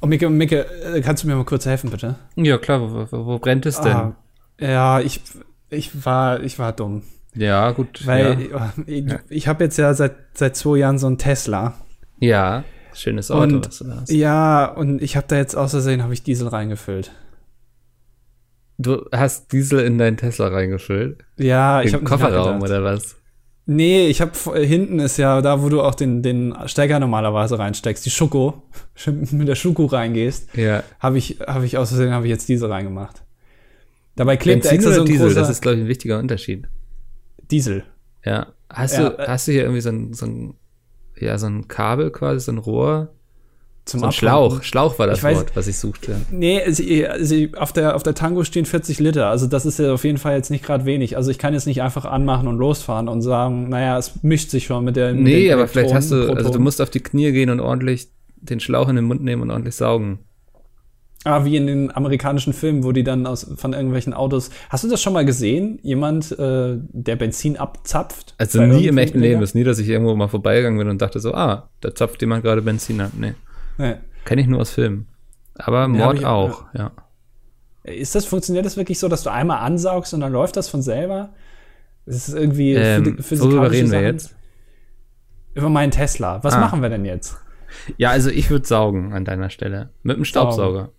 Oh, Micke, Micke, äh, kannst du mir mal kurz helfen, bitte? Ja, klar, wo, wo, brennt es denn? Ah, ja, ich, ich, war, ich war dumm. Ja, gut. Weil ja, ich, ich habe jetzt ja seit, seit zwei Jahren so einen Tesla. ja schönes Auto, Und- was du hast. Ja, und ich habe da jetzt aus Versehen habe ich Diesel reingefüllt. Du hast Diesel in deinen Tesla reingefüllt? Ja, ich Im habe Kofferraum oder was? Nee, ich habe hinten ist ja da, wo du auch den den Stecker normalerweise reinsteckst, die Schuko, mit der Schuko reingehst, Ja. habe ich habe ich aus Versehen habe ich jetzt Diesel reingemacht. Dabei klebt Benzin extra so ein Diesel? großer Das ist, glaube ich, ein wichtiger Unterschied. Diesel. Ja. Hast, Ja, du, äh, hast du hier irgendwie so ein, so ein, ja, so ein Kabel quasi, so ein Rohr? Zum So ein. Schlauch. Schlauch war das weiß- Wort, was ich suchte. Nee, sie, sie, auf, der, auf der Tango stehen 40 Liter. Also das ist ja auf jeden Fall jetzt nicht gerade wenig. Also ich kann jetzt nicht einfach anmachen und losfahren und sagen, naja, es mischt sich schon mit der mit Nee, aber vielleicht hast du, also du musst auf die Knie gehen und ordentlich den Schlauch in den Mund nehmen und ordentlich saugen. Ah, wie in den amerikanischen Filmen, wo die dann aus, von irgendwelchen Autos. Hast du das schon mal gesehen? Jemand, äh, der Benzin abzapft? Also nie im echten Leben. Dinger? ist nie, dass ich irgendwo mal vorbeigegangen bin und dachte so, ah, da zapft jemand gerade Benzin ab. Nee. Nee. Kenne ich nur aus Filmen. Aber Mord ich- auch, ja. Ist das, funktioniert das wirklich so, dass du einmal ansaugst und dann läuft das von selber? Das ist irgendwie Ähm, physi- worüber physikalische reden wir jetzt? Über meinen Tesla. Was Ah. machen wir denn jetzt? Ja, also ich würde saugen an deiner Stelle. Mit dem Staubsauger.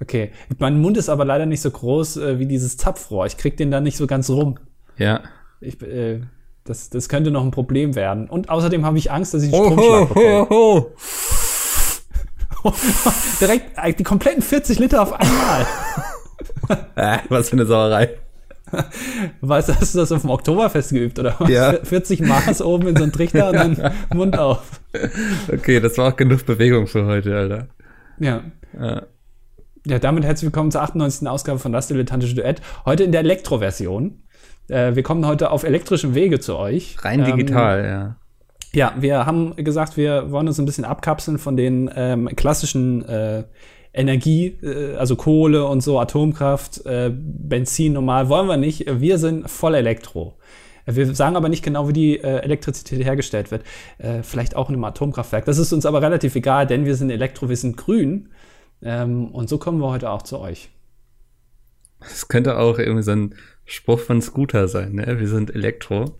Okay. Mein Mund ist aber leider nicht so groß äh, wie dieses Zapfrohr. Ich krieg den da nicht so ganz rum. Ja. Ich, äh, das, das könnte noch ein Problem werden. Und außerdem habe ich Angst, dass ich einen Stromschlag ho, bekomme. ho, ho. Direkt äh, die kompletten 40 Liter auf einmal. Äh, was für eine Sauerei. Weißt du, hast du das auf dem Oktoberfest geübt oder was? Ja. 40 Maß oben in so einen Trichter und dann Mund auf. Okay, das war auch genug Bewegung für heute, Alter. Ja. Ja. Ja, damit herzlich willkommen zur 98. Ausgabe von Das Dilettantische Duett. Heute in der Elektroversion. Äh, wir kommen heute auf elektrischem Wege zu euch. Rein Ähm, digital, ja. Ja, wir haben gesagt, wir wollen uns ein bisschen abkapseln von den ähm, klassischen äh, Energie, äh, also Kohle und so, Atomkraft, äh, Benzin normal, wollen wir nicht. Wir sind voll Elektro. Wir sagen aber nicht genau, wie die äh, Elektrizität hergestellt wird. Äh, vielleicht auch in einem Atomkraftwerk. Das ist uns aber relativ egal, denn wir sind Elektro, wir sind grün. Ähm, und so kommen wir heute auch zu euch. Das könnte auch irgendwie so ein Spruch von Scooter sein, ne? Wir sind Elektro.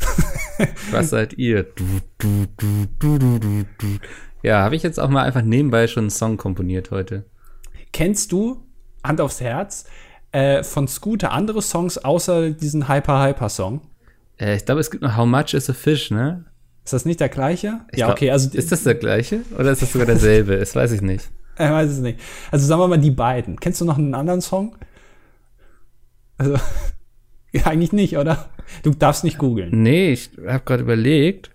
Was seid ihr? Du, du, du, du, du, du. Ja, habe ich jetzt auch mal einfach nebenbei schon einen Song komponiert heute. Kennst du, Hand aufs Herz, äh, von Scooter andere Songs außer diesen Hyper Hyper Song? Äh, ich glaube, es gibt noch How Much is a Fish, ne? Ist das nicht der gleiche? Ich ja, glaub- okay, also Ist das der gleiche? Oder ist das sogar derselbe? Das weiß ich nicht. ich weiß es nicht. Also sagen wir mal die beiden. Kennst du noch einen anderen Song? Also ja, eigentlich nicht, oder? Du darfst nicht googeln. Nee, ich habe gerade überlegt.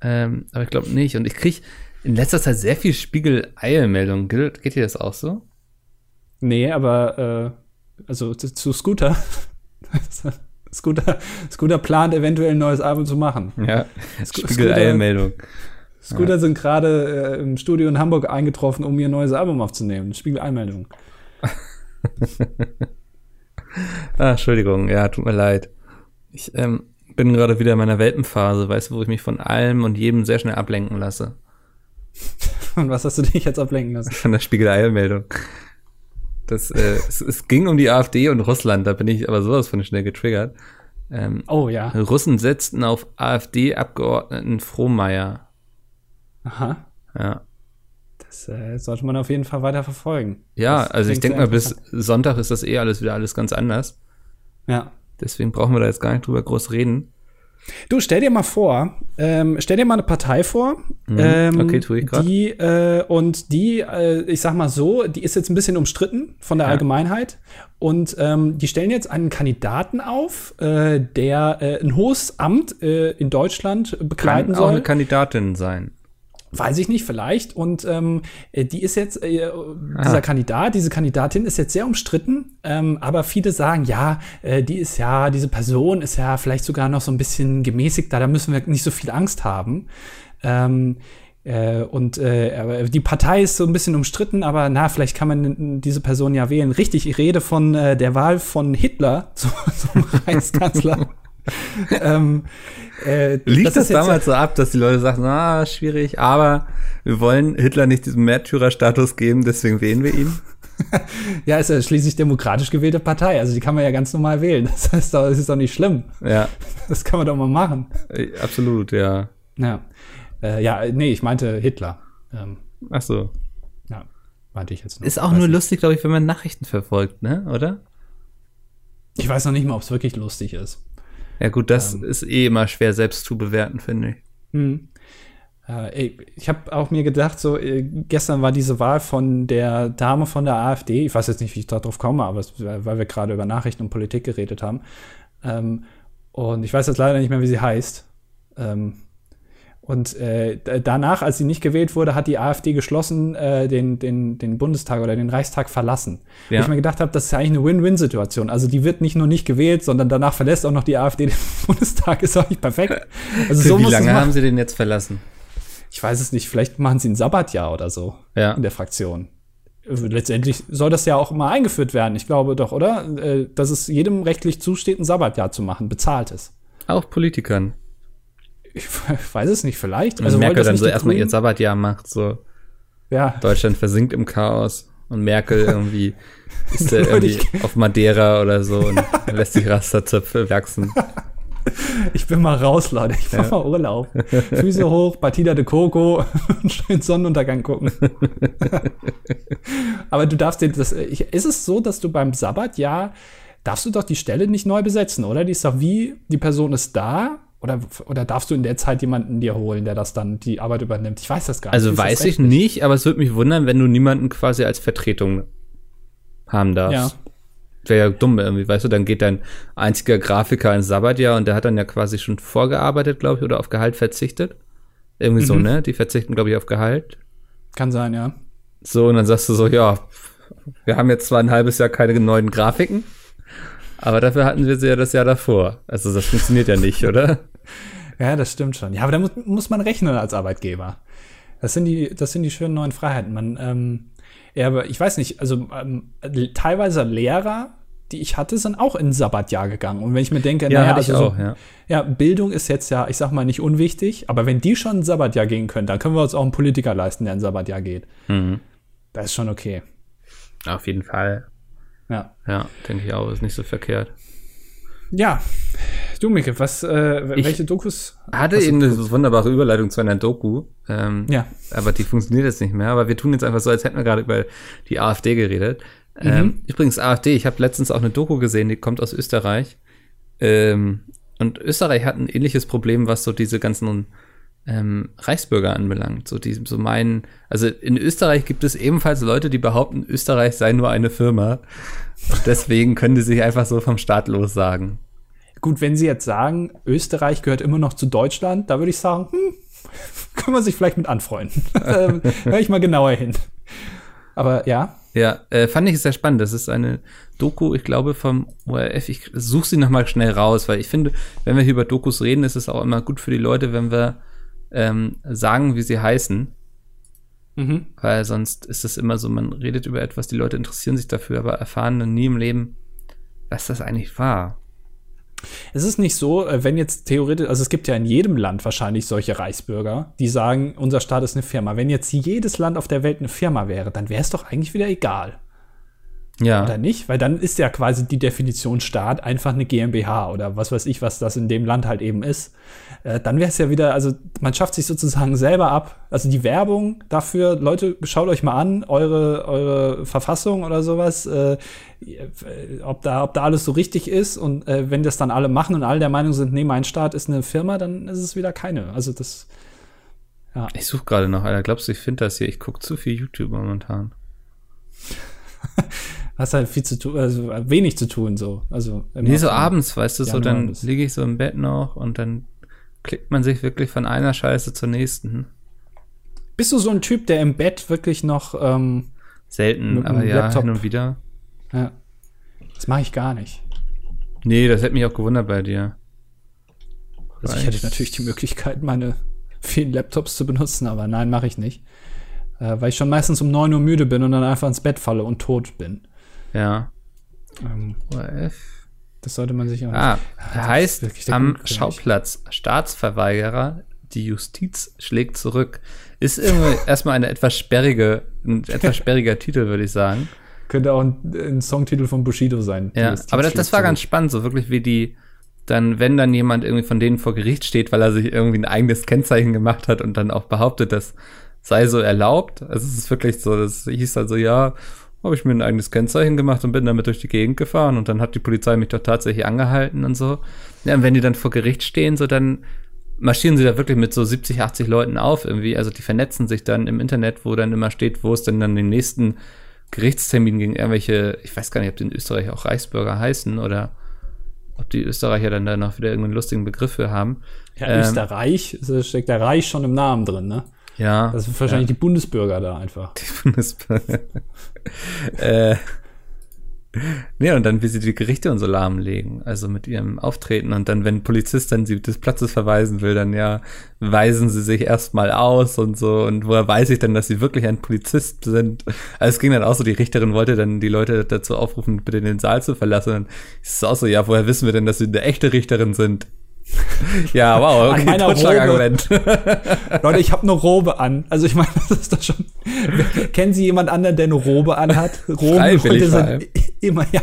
Ähm, aber ich glaube nicht. Und ich krieg in letzter Zeit sehr viel Spiegel-Eilmeldungen. Geht, geht dir das auch so? Nee, aber äh, also zu, zu Scooter. Scooter. Scooter plant eventuell ein neues Album zu machen. Ja. Sco- Spiegel-Eilmeldung. Scooter sind gerade äh, im Studio in Hamburg eingetroffen, um ihr neues Album aufzunehmen. Spiegel-Einmeldung. Ah, Entschuldigung, ja, tut mir leid. Ich ähm, bin gerade wieder in meiner Welpenphase, weißt du, wo ich mich von allem und jedem sehr schnell ablenken lasse. Und was hast du dich jetzt ablenken lassen? Von der Spiegel-Eilmeldung. Das, äh, es, es ging um die AfD und Russland, da bin ich aber sowas von schnell getriggert. Ähm, Oh ja. Russen setzten auf AfD-Abgeordneten Frohmeier. Aha. Ja. Das äh, sollte man auf jeden Fall weiter verfolgen. Ja, Das also ich denke mal, bis Sonntag ist das eh alles wieder alles ganz anders. Ja. Deswegen brauchen wir da jetzt gar nicht drüber groß reden. Du, stell dir mal vor, ähm, stell dir mal eine Partei vor. Ähm, Mhm. Okay, tue ich grad. Die, äh, und die, äh, ich sag mal so, die ist jetzt ein bisschen umstritten von der Ja. Allgemeinheit. Und ähm, die stellen jetzt einen Kandidaten auf, äh, der äh, ein hohes Amt äh, in Deutschland bekleiden Kann auch soll. eine Kandidatin sein. Weiß ich nicht, vielleicht. Und ähm, äh, die ist jetzt, äh, Ah. dieser Kandidat, diese Kandidatin ist jetzt sehr umstritten, ähm, aber viele sagen, ja, äh, die ist ja, diese Person ist ja vielleicht sogar noch so ein bisschen gemäßigter, da müssen wir nicht so viel Angst haben. Ähm, äh, und äh, die Partei ist so ein bisschen umstritten, aber na, vielleicht kann man diese Person ja wählen. Richtig, ich rede von äh, der Wahl von Hitler zum, zum Reichskanzler. ähm, äh, Liegt das, damals so ab, dass die Leute sagen, ah, schwierig, aber wir wollen Hitler nicht diesen Märtyrerstatus geben, deswegen wählen wir ihn? ja, ist ja schließlich demokratisch gewählte Partei. Also die kann man ja ganz normal wählen. Das heißt, das ist doch nicht schlimm. Ja. Das kann man doch mal machen. Äh, absolut, ja. Ja. Äh, ja, nee, ich meinte Hitler. Ähm, Ach so. Ja, meinte ich jetzt noch. Ist auch nur nicht. lustig, glaube ich, wenn man Nachrichten verfolgt, ne? Oder? Ich weiß noch nicht mal, ob es wirklich lustig ist. Ja, gut, das ähm, ist eh immer schwer selbst zu bewerten, finde ich. Hm. Äh, ich habe auch mir gedacht, so äh, gestern war diese Wahl von der Dame von der AfD. Ich weiß jetzt nicht, wie ich darauf komme, aber es, weil wir gerade über Nachrichten und Politik geredet haben. Ähm, und ich weiß jetzt leider nicht mehr, wie sie heißt. Ähm, und äh, danach, als sie nicht gewählt wurde, hat die AfD geschlossen äh, den, den, den Bundestag oder den Reichstag verlassen. Ja. Wo ich mir gedacht habe, das ist ja eigentlich eine Win-Win-Situation. Also die wird nicht nur nicht gewählt, sondern danach verlässt auch noch die AfD den Bundestag. Ist auch nicht perfekt. Also so wie lange haben sie den jetzt verlassen? Ich weiß es nicht. Vielleicht machen sie ein Sabbatjahr oder so ja. in der Fraktion. Letztendlich soll das ja auch immer eingeführt werden. Ich glaube doch, oder? Äh, dass es jedem rechtlich zusteht, ein Sabbatjahr zu machen, bezahltes. Auch Politikern ich weiß es nicht, vielleicht. Also Merkel dann so erstmal ihr Sabbatjahr macht, so. Ja. Deutschland versinkt im Chaos und Merkel irgendwie ist da irgendwie auf Madeira oder so und lässt sich Rasterzöpfe wachsen. Ich bin mal raus, Leute. Ich mach ja. mal Urlaub. Füße hoch, Batida de Coco und schön Sonnenuntergang gucken. Aber du darfst dir das. Ist es so, dass du beim Sabbatjahr darfst du doch die Stelle nicht neu besetzen, oder? Die ist doch wie, die Person ist da oder, oder darfst du in der Zeit jemanden dir holen, der das dann die Arbeit übernimmt? Ich weiß das gar nicht. Also weiß ich nicht, aber es würde mich wundern, wenn du niemanden quasi als Vertretung haben darfst. Ja. Wäre ja dumm irgendwie, weißt du, dann geht dein einziger Grafiker ins Sabbatjahr und der hat dann ja quasi schon vorgearbeitet, glaube ich, oder auf Gehalt verzichtet. Irgendwie mhm. so, ne? Die verzichten, glaube ich, auf Gehalt. Kann sein, ja. So, und dann sagst du so, ja, wir haben jetzt zwar ein halbes Jahr keine neuen Grafiken, aber dafür hatten wir sie ja das Jahr davor. Also das funktioniert ja nicht, oder? Ja, das stimmt schon. Ja, aber da muss, muss man rechnen als Arbeitgeber. Das sind die, das sind die schönen neuen Freiheiten. Man, ähm, ja, aber ich weiß nicht, also ähm, teilweise Lehrer, die ich hatte, sind auch in Sabbatjahr gegangen. Und wenn ich mir denke, ja, naja, also auch, ja. ja, Bildung ist jetzt ja, ich sag mal, nicht unwichtig, aber wenn die schon ein Sabbatjahr gehen können, dann können wir uns auch einen Politiker leisten, der ein Sabbatjahr geht. Mhm. Das ist schon okay. Auf jeden Fall. Ja. Ja, denke ich auch, ist nicht so verkehrt. Ja, du, Micke, was, äh, welche Dokus? Hatte eben eine wunderbare Überleitung zu einer Doku. Ähm, ja. Aber die funktioniert jetzt nicht mehr. Aber wir tun jetzt einfach so, als hätten wir gerade über die AfD geredet. Mhm. Ähm, übrigens, AfD, ich habe letztens auch eine Doku gesehen, die kommt aus Österreich. Ähm, und Österreich hat ein ähnliches Problem, was so diese ganzen ähm, Reichsbürger anbelangt. So, die so meinen, also in Österreich gibt es ebenfalls Leute, die behaupten, Österreich sei nur eine Firma. Und deswegen können die sich einfach so vom Staat los sagen. Gut, wenn Sie jetzt sagen, Österreich gehört immer noch zu Deutschland, da würde ich sagen, hm, kann man sich vielleicht mit anfreunden. Ähm, hör ich mal genauer hin. Aber ja. Ja, äh, fand ich sehr spannend. Das ist eine Doku, ich glaube, vom ORF. Ich suche sie noch mal schnell raus, weil ich finde, wenn wir hier über Dokus reden, ist es auch immer gut für die Leute, wenn wir ähm, sagen, wie sie heißen. Mhm. Weil sonst ist es immer so, man redet über etwas, die Leute interessieren sich dafür, aber erfahren dann nie im Leben, was das eigentlich war. Es ist nicht so, äh, wenn jetzt theoretisch, also es gibt ja in jedem Land wahrscheinlich solche Reichsbürger, die sagen, unser Staat ist eine Firma. Wenn jetzt jedes Land auf der Welt eine Firma wäre, dann wäre es doch eigentlich wieder egal. Ja. Oder nicht? Weil dann ist ja quasi die Definition Staat einfach eine GmbH oder was weiß ich, was das in dem Land halt eben ist. Äh, dann wäre es ja wieder, also man schafft sich sozusagen selber ab. Also die Werbung dafür, Leute, schaut euch mal an, eure, eure Verfassung oder sowas, äh, ob, da, ob da alles so richtig ist. Und äh, wenn das dann alle machen und alle der Meinung sind, nee, mein Staat ist eine Firma, dann ist es wieder keine. Also das. Ja. Ich suche gerade noch, Alter. Glaubst du, ich finde das hier? Ich gucke zu viel YouTube momentan. hast halt viel zu tun, also wenig zu tun, so. Also nee, so abends, weißt du, so dann liege ich so im Bett noch und dann klickt man sich wirklich von einer Scheiße zur nächsten. Bist du so ein Typ, der im Bett wirklich noch ähm, selten, aber ja, Laptop. hin und wieder. Ja. Das mache ich gar nicht. Nee, das hätte mich auch gewundert bei dir. Also ich hätte natürlich die Möglichkeit, meine vielen Laptops zu benutzen, aber nein, mache ich nicht. Äh, weil ich schon meistens um 9 Uhr müde bin und dann einfach ins Bett falle und tot bin. Ja. Ähm, ORF. Das sollte man sich auch Ah, das heißt am. Schauplatz Staatsverweigerer, die Justiz schlägt zurück. Ist irgendwie erstmal eine etwas sperrige, ein etwas sperriger Titel, würde ich sagen. Könnte auch ein, ein Songtitel von Bushido sein. Ja, aber das, das war zurück. ganz spannend, so wirklich wie die dann, wenn dann jemand irgendwie von denen vor Gericht steht, weil er sich irgendwie ein eigenes Kennzeichen gemacht hat und dann auch behauptet, das sei so erlaubt. Also es ist wirklich so, das hieß dann so, ja, habe ich mir ein eigenes Kennzeichen gemacht und bin damit durch die Gegend gefahren und dann hat die Polizei mich doch tatsächlich angehalten und so. Ja, und wenn die dann vor Gericht stehen, so dann marschieren sie da wirklich mit so 70, 80 Leuten auf irgendwie. Also die vernetzen sich dann im Internet, wo dann immer steht, wo es denn dann den nächsten Gerichtstermin gegen irgendwelche, ich weiß gar nicht, ob die in Österreich auch Reichsbürger heißen oder ob die Österreicher dann da noch wieder irgendeinen lustigen Begriff für haben. Ja, Ähm, Österreich, da steckt der Reich schon im Namen drin, ne? Ja. Das sind wahrscheinlich die Bundesbürger da einfach. Bundesbürger. äh, nee, und dann, wie sie die Gerichte und so lahmlegen, also mit ihrem Auftreten. Und dann, wenn ein Polizist dann sie des Platzes verweisen will, dann ja, weisen sie sich erstmal aus und so. Und woher weiß ich denn, dass sie wirklich ein Polizist sind? Also es ging dann auch so, die Richterin wollte dann die Leute dazu aufrufen, bitte den Saal zu verlassen. Und es ist auch so, ja, woher wissen wir denn, dass sie eine echte Richterin sind? ja, wow, An okay, meiner Totschlagargument. Leute, ich habe eine Robe an. Also ich meine, das ist doch schon. Kennen Sie jemand anderen, der eine Robe anhat? Roben Leute sind immer, ja.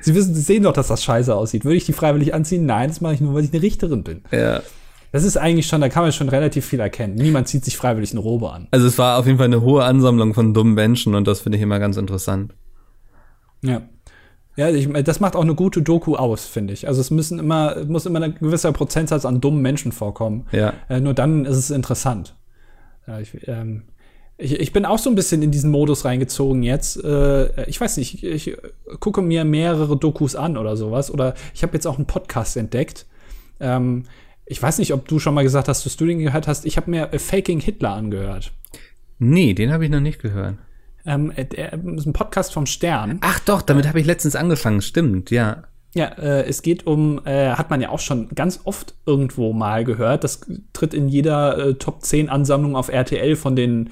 Sie wissen, Sie sehen doch, dass das scheiße aussieht. Würde ich die freiwillig anziehen? Nein, das mache ich nur, weil ich eine Richterin bin. ja. Das ist eigentlich schon, da kann man schon relativ viel erkennen. Niemand zieht sich freiwillig eine Robe an. Also es war auf jeden Fall eine hohe Ansammlung von dummen Menschen und das finde ich immer ganz interessant. Ja. Ja, ich, das macht auch eine gute Doku aus, finde ich. Also es müssen immer, muss immer ein gewisser Prozentsatz an dummen Menschen vorkommen. Ja. Äh, nur dann ist es interessant. Ja, ich, ähm, ich, ich bin auch so ein bisschen in diesen Modus reingezogen jetzt. Äh, ich weiß nicht, ich, ich gucke mir mehrere Dokus an oder sowas. Oder ich habe jetzt auch einen Podcast entdeckt. Ähm, ich weiß nicht, ob du schon mal gesagt hast, dass du den gehört hast. Ich habe mir äh, Faking Hitler angehört. Nee, den habe ich noch nicht gehört. Ähm, äh, der ist ein Podcast vom Stern. Ach doch, damit habe ich letztens angefangen, stimmt, ja. Ja, äh, es geht um, äh, hat man ja auch schon ganz oft irgendwo mal gehört. Das tritt in jeder äh, Top 10 Ansammlung auf RTL von den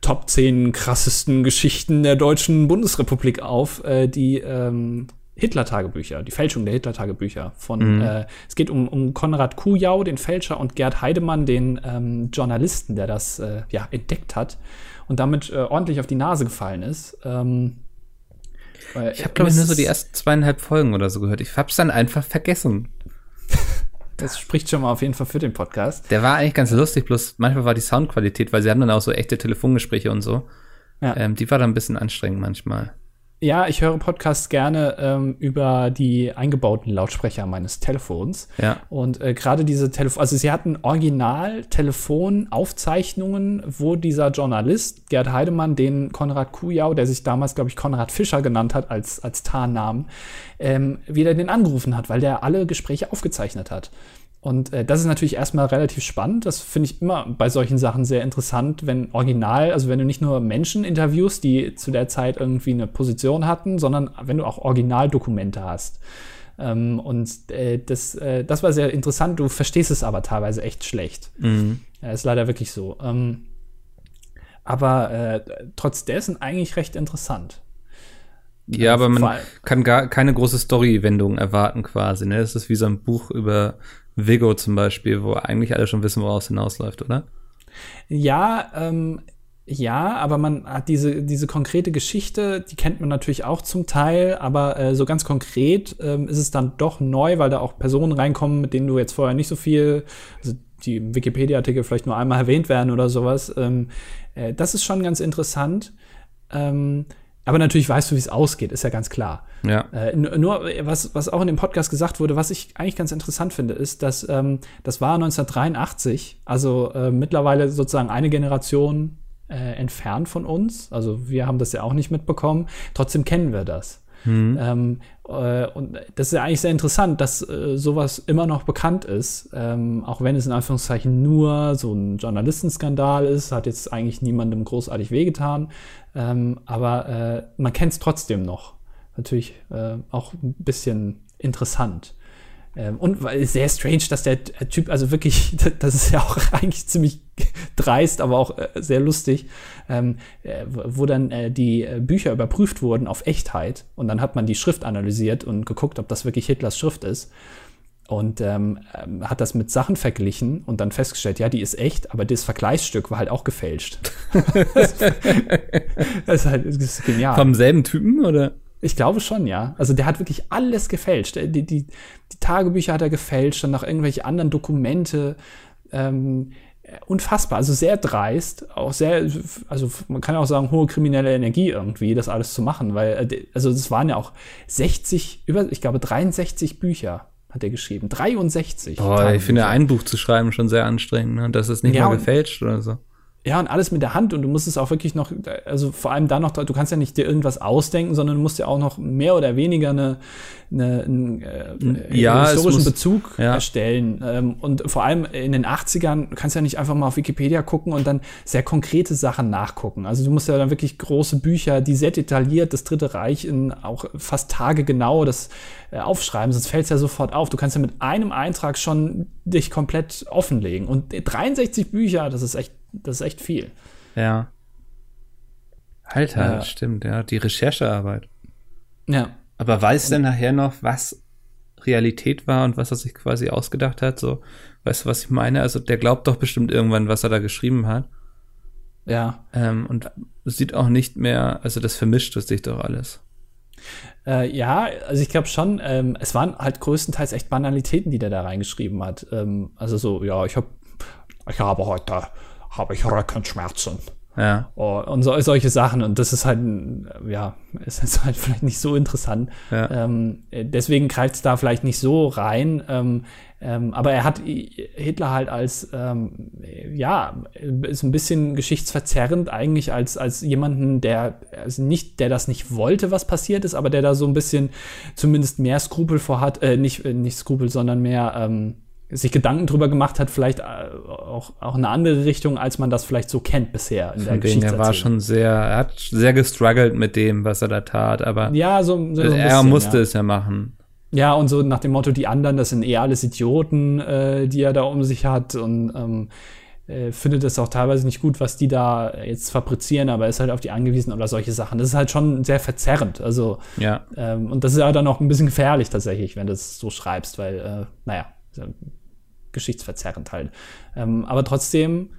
Top 10 krassesten Geschichten der deutschen Bundesrepublik auf. Äh, die ähm, Hitler-Tagebücher, die Fälschung der Hitler-Tagebücher von, äh, es geht um, um Konrad Kujau, den Fälscher, und Gerd Heidemann, den ähm, Journalisten, der das äh, ja, entdeckt hat und damit äh, ordentlich auf die Nase gefallen ist. Ähm, Ich habe, glaube ich, nur so es- die ersten zweieinhalb Folgen oder so gehört. Ich hab's dann einfach vergessen. Das spricht schon mal auf jeden Fall für den Podcast. Der war eigentlich ganz lustig, bloß manchmal war die Soundqualität, weil sie haben dann auch so echte Telefongespräche und so. Ja. Ähm, die war dann ein bisschen anstrengend manchmal. Ja, ich höre Podcasts gerne ähm, über die eingebauten Lautsprecher meines Telefons. Ja. Und äh, gerade diese Telefon, also sie hatten Original-Telefonaufzeichnungen, wo dieser Journalist, Gerd Heidemann, den Konrad Kujau, der sich damals, glaube ich, Konrad Fischer genannt hat als, als Tarnnamen, ähm, wieder den angerufen hat, weil der alle Gespräche aufgezeichnet hat. Und äh, das ist natürlich erstmal relativ spannend. Das finde ich immer bei solchen Sachen sehr interessant, wenn original, also wenn du nicht nur Menschen interviewst, die zu der Zeit irgendwie eine Position hatten, sondern wenn du auch Originaldokumente hast. Ähm, und äh, das, äh, das war sehr interessant. Du verstehst es aber teilweise echt schlecht. Mhm. Ja, ist leider wirklich so. Ähm, aber äh, trotz dessen eigentlich recht interessant. Ja, aber vor man kann gar keine große Story-Wendung erwarten quasi. Ne? Das ist wie so ein Buch über Vigo zum Beispiel, wo eigentlich alle schon wissen, woraus hinausläuft, oder? Ja, ähm, ja, aber man hat diese, diese konkrete Geschichte, die kennt man natürlich auch zum Teil, aber äh, so ganz konkret ähm, ist es dann doch neu, weil da auch Personen reinkommen, mit denen du jetzt vorher nicht so viel, also die Wikipedia-Artikel vielleicht nur einmal erwähnt werden oder sowas. Ähm, äh, das ist schon ganz interessant. Ähm, aber natürlich weißt du, wie es ausgeht, ist ja ganz klar. Ja. Äh, nur, was, was auch in dem Podcast gesagt wurde, was ich eigentlich ganz interessant finde, ist, dass ähm, das war 1983, also äh, mittlerweile sozusagen eine Generation äh, entfernt von uns. Also wir haben das ja auch nicht mitbekommen. Trotzdem kennen wir das. Ähm, äh, und das ist ja eigentlich sehr interessant, dass äh, sowas immer noch bekannt ist, ähm, auch wenn es in Anführungszeichen nur so ein Journalistenskandal ist, hat jetzt eigentlich niemandem großartig wehgetan, ähm, aber äh, man kennt es trotzdem noch. Natürlich äh, auch ein bisschen interessant. Ähm, und sehr strange, dass der Typ, also wirklich, das ist ja auch eigentlich ziemlich dreist, aber auch äh, sehr lustig, ähm, äh, wo dann äh, die Bücher überprüft wurden auf Echtheit und dann hat man die Schrift analysiert und geguckt, ob das wirklich Hitlers Schrift ist und ähm, ähm hat das mit Sachen verglichen und dann festgestellt, ja, die ist echt, aber das Vergleichsstück war halt auch gefälscht. das, ist halt das ist genial. Vom selben Typen oder? Ich glaube schon, ja. Also der hat wirklich alles gefälscht. Die, die, die Tagebücher hat er gefälscht, dann noch irgendwelche anderen Dokumente. Ähm, unfassbar, also sehr dreist, auch sehr, also man kann auch sagen, hohe kriminelle Energie irgendwie, das alles zu machen, weil, äh, also es waren ja auch 60, über, ich glaube 63 Bücher hat er geschrieben. 63. Boah, ich finde ein Buch zu schreiben schon sehr anstrengend, ne? Das ist nicht ja, mal gefälscht oder so. Ja, und alles mit der Hand und du musst es auch wirklich noch, also vor allem da noch, du kannst ja nicht dir irgendwas ausdenken, sondern du musst ja auch noch mehr oder weniger eine, eine, einen äh, ja, historischen muss, Bezug ja. erstellen. Ähm, und vor allem in den 80ern du kannst ja nicht einfach mal auf Wikipedia gucken und dann sehr konkrete Sachen nachgucken. Also du musst ja dann wirklich große Bücher, die sehr detailliert das Dritte Reich in auch fast Tage genau das äh, aufschreiben, sonst fällt es ja sofort auf. Du kannst ja mit einem Eintrag schon dich komplett offenlegen. Und 63 Bücher, das ist echt das ist echt viel. Ja. Alter, äh, stimmt, ja. Die Recherchearbeit. Ja. Aber weiß denn nachher noch, was Realität war und was er sich quasi ausgedacht hat? So, weißt du, was ich meine? Also, der glaubt doch bestimmt irgendwann, was er da geschrieben hat. Ja. Ähm, und sieht auch nicht mehr, also das vermischt sich doch alles. Äh, ja, also ich glaube schon, ähm, es waren halt größtenteils echt Banalitäten, die der da reingeschrieben hat. Ähm, also so, ja, ich habe ich habe heute habe ich Rückenschmerzen. Ja. Oh, und so, solche Sachen. Und das ist halt, ja, ist halt vielleicht nicht so interessant. Ja. Ähm, deswegen greift es da vielleicht nicht so rein. Ähm, ähm, aber er hat Hitler halt als, ähm, ja, ist ein bisschen geschichtsverzerrend eigentlich als, als jemanden, der, also nicht, der das nicht wollte, was passiert ist, aber der da so ein bisschen zumindest mehr Skrupel vorhat, äh, nicht, nicht Skrupel, sondern mehr, ähm, sich Gedanken drüber gemacht hat, vielleicht äh, auch, auch eine andere Richtung, als man das vielleicht so kennt bisher in der Geschichte. Er war schon sehr, er hat sehr gestruggelt mit dem, was er da tat, aber ja, so, so er bisschen, musste ja. es ja machen. Ja, und so nach dem Motto, die anderen, das sind eher alles Idioten, äh, die er da um sich hat und ähm, äh, findet es auch teilweise nicht gut, was die da jetzt fabrizieren, aber ist halt auf die angewiesen oder solche Sachen. Das ist halt schon sehr verzerrend. Also, ja. Ähm, und das ist ja dann auch ein bisschen gefährlich tatsächlich, wenn du es so schreibst, weil, äh, naja, geschichtsverzerrend halt. Ähm, aber trotzdem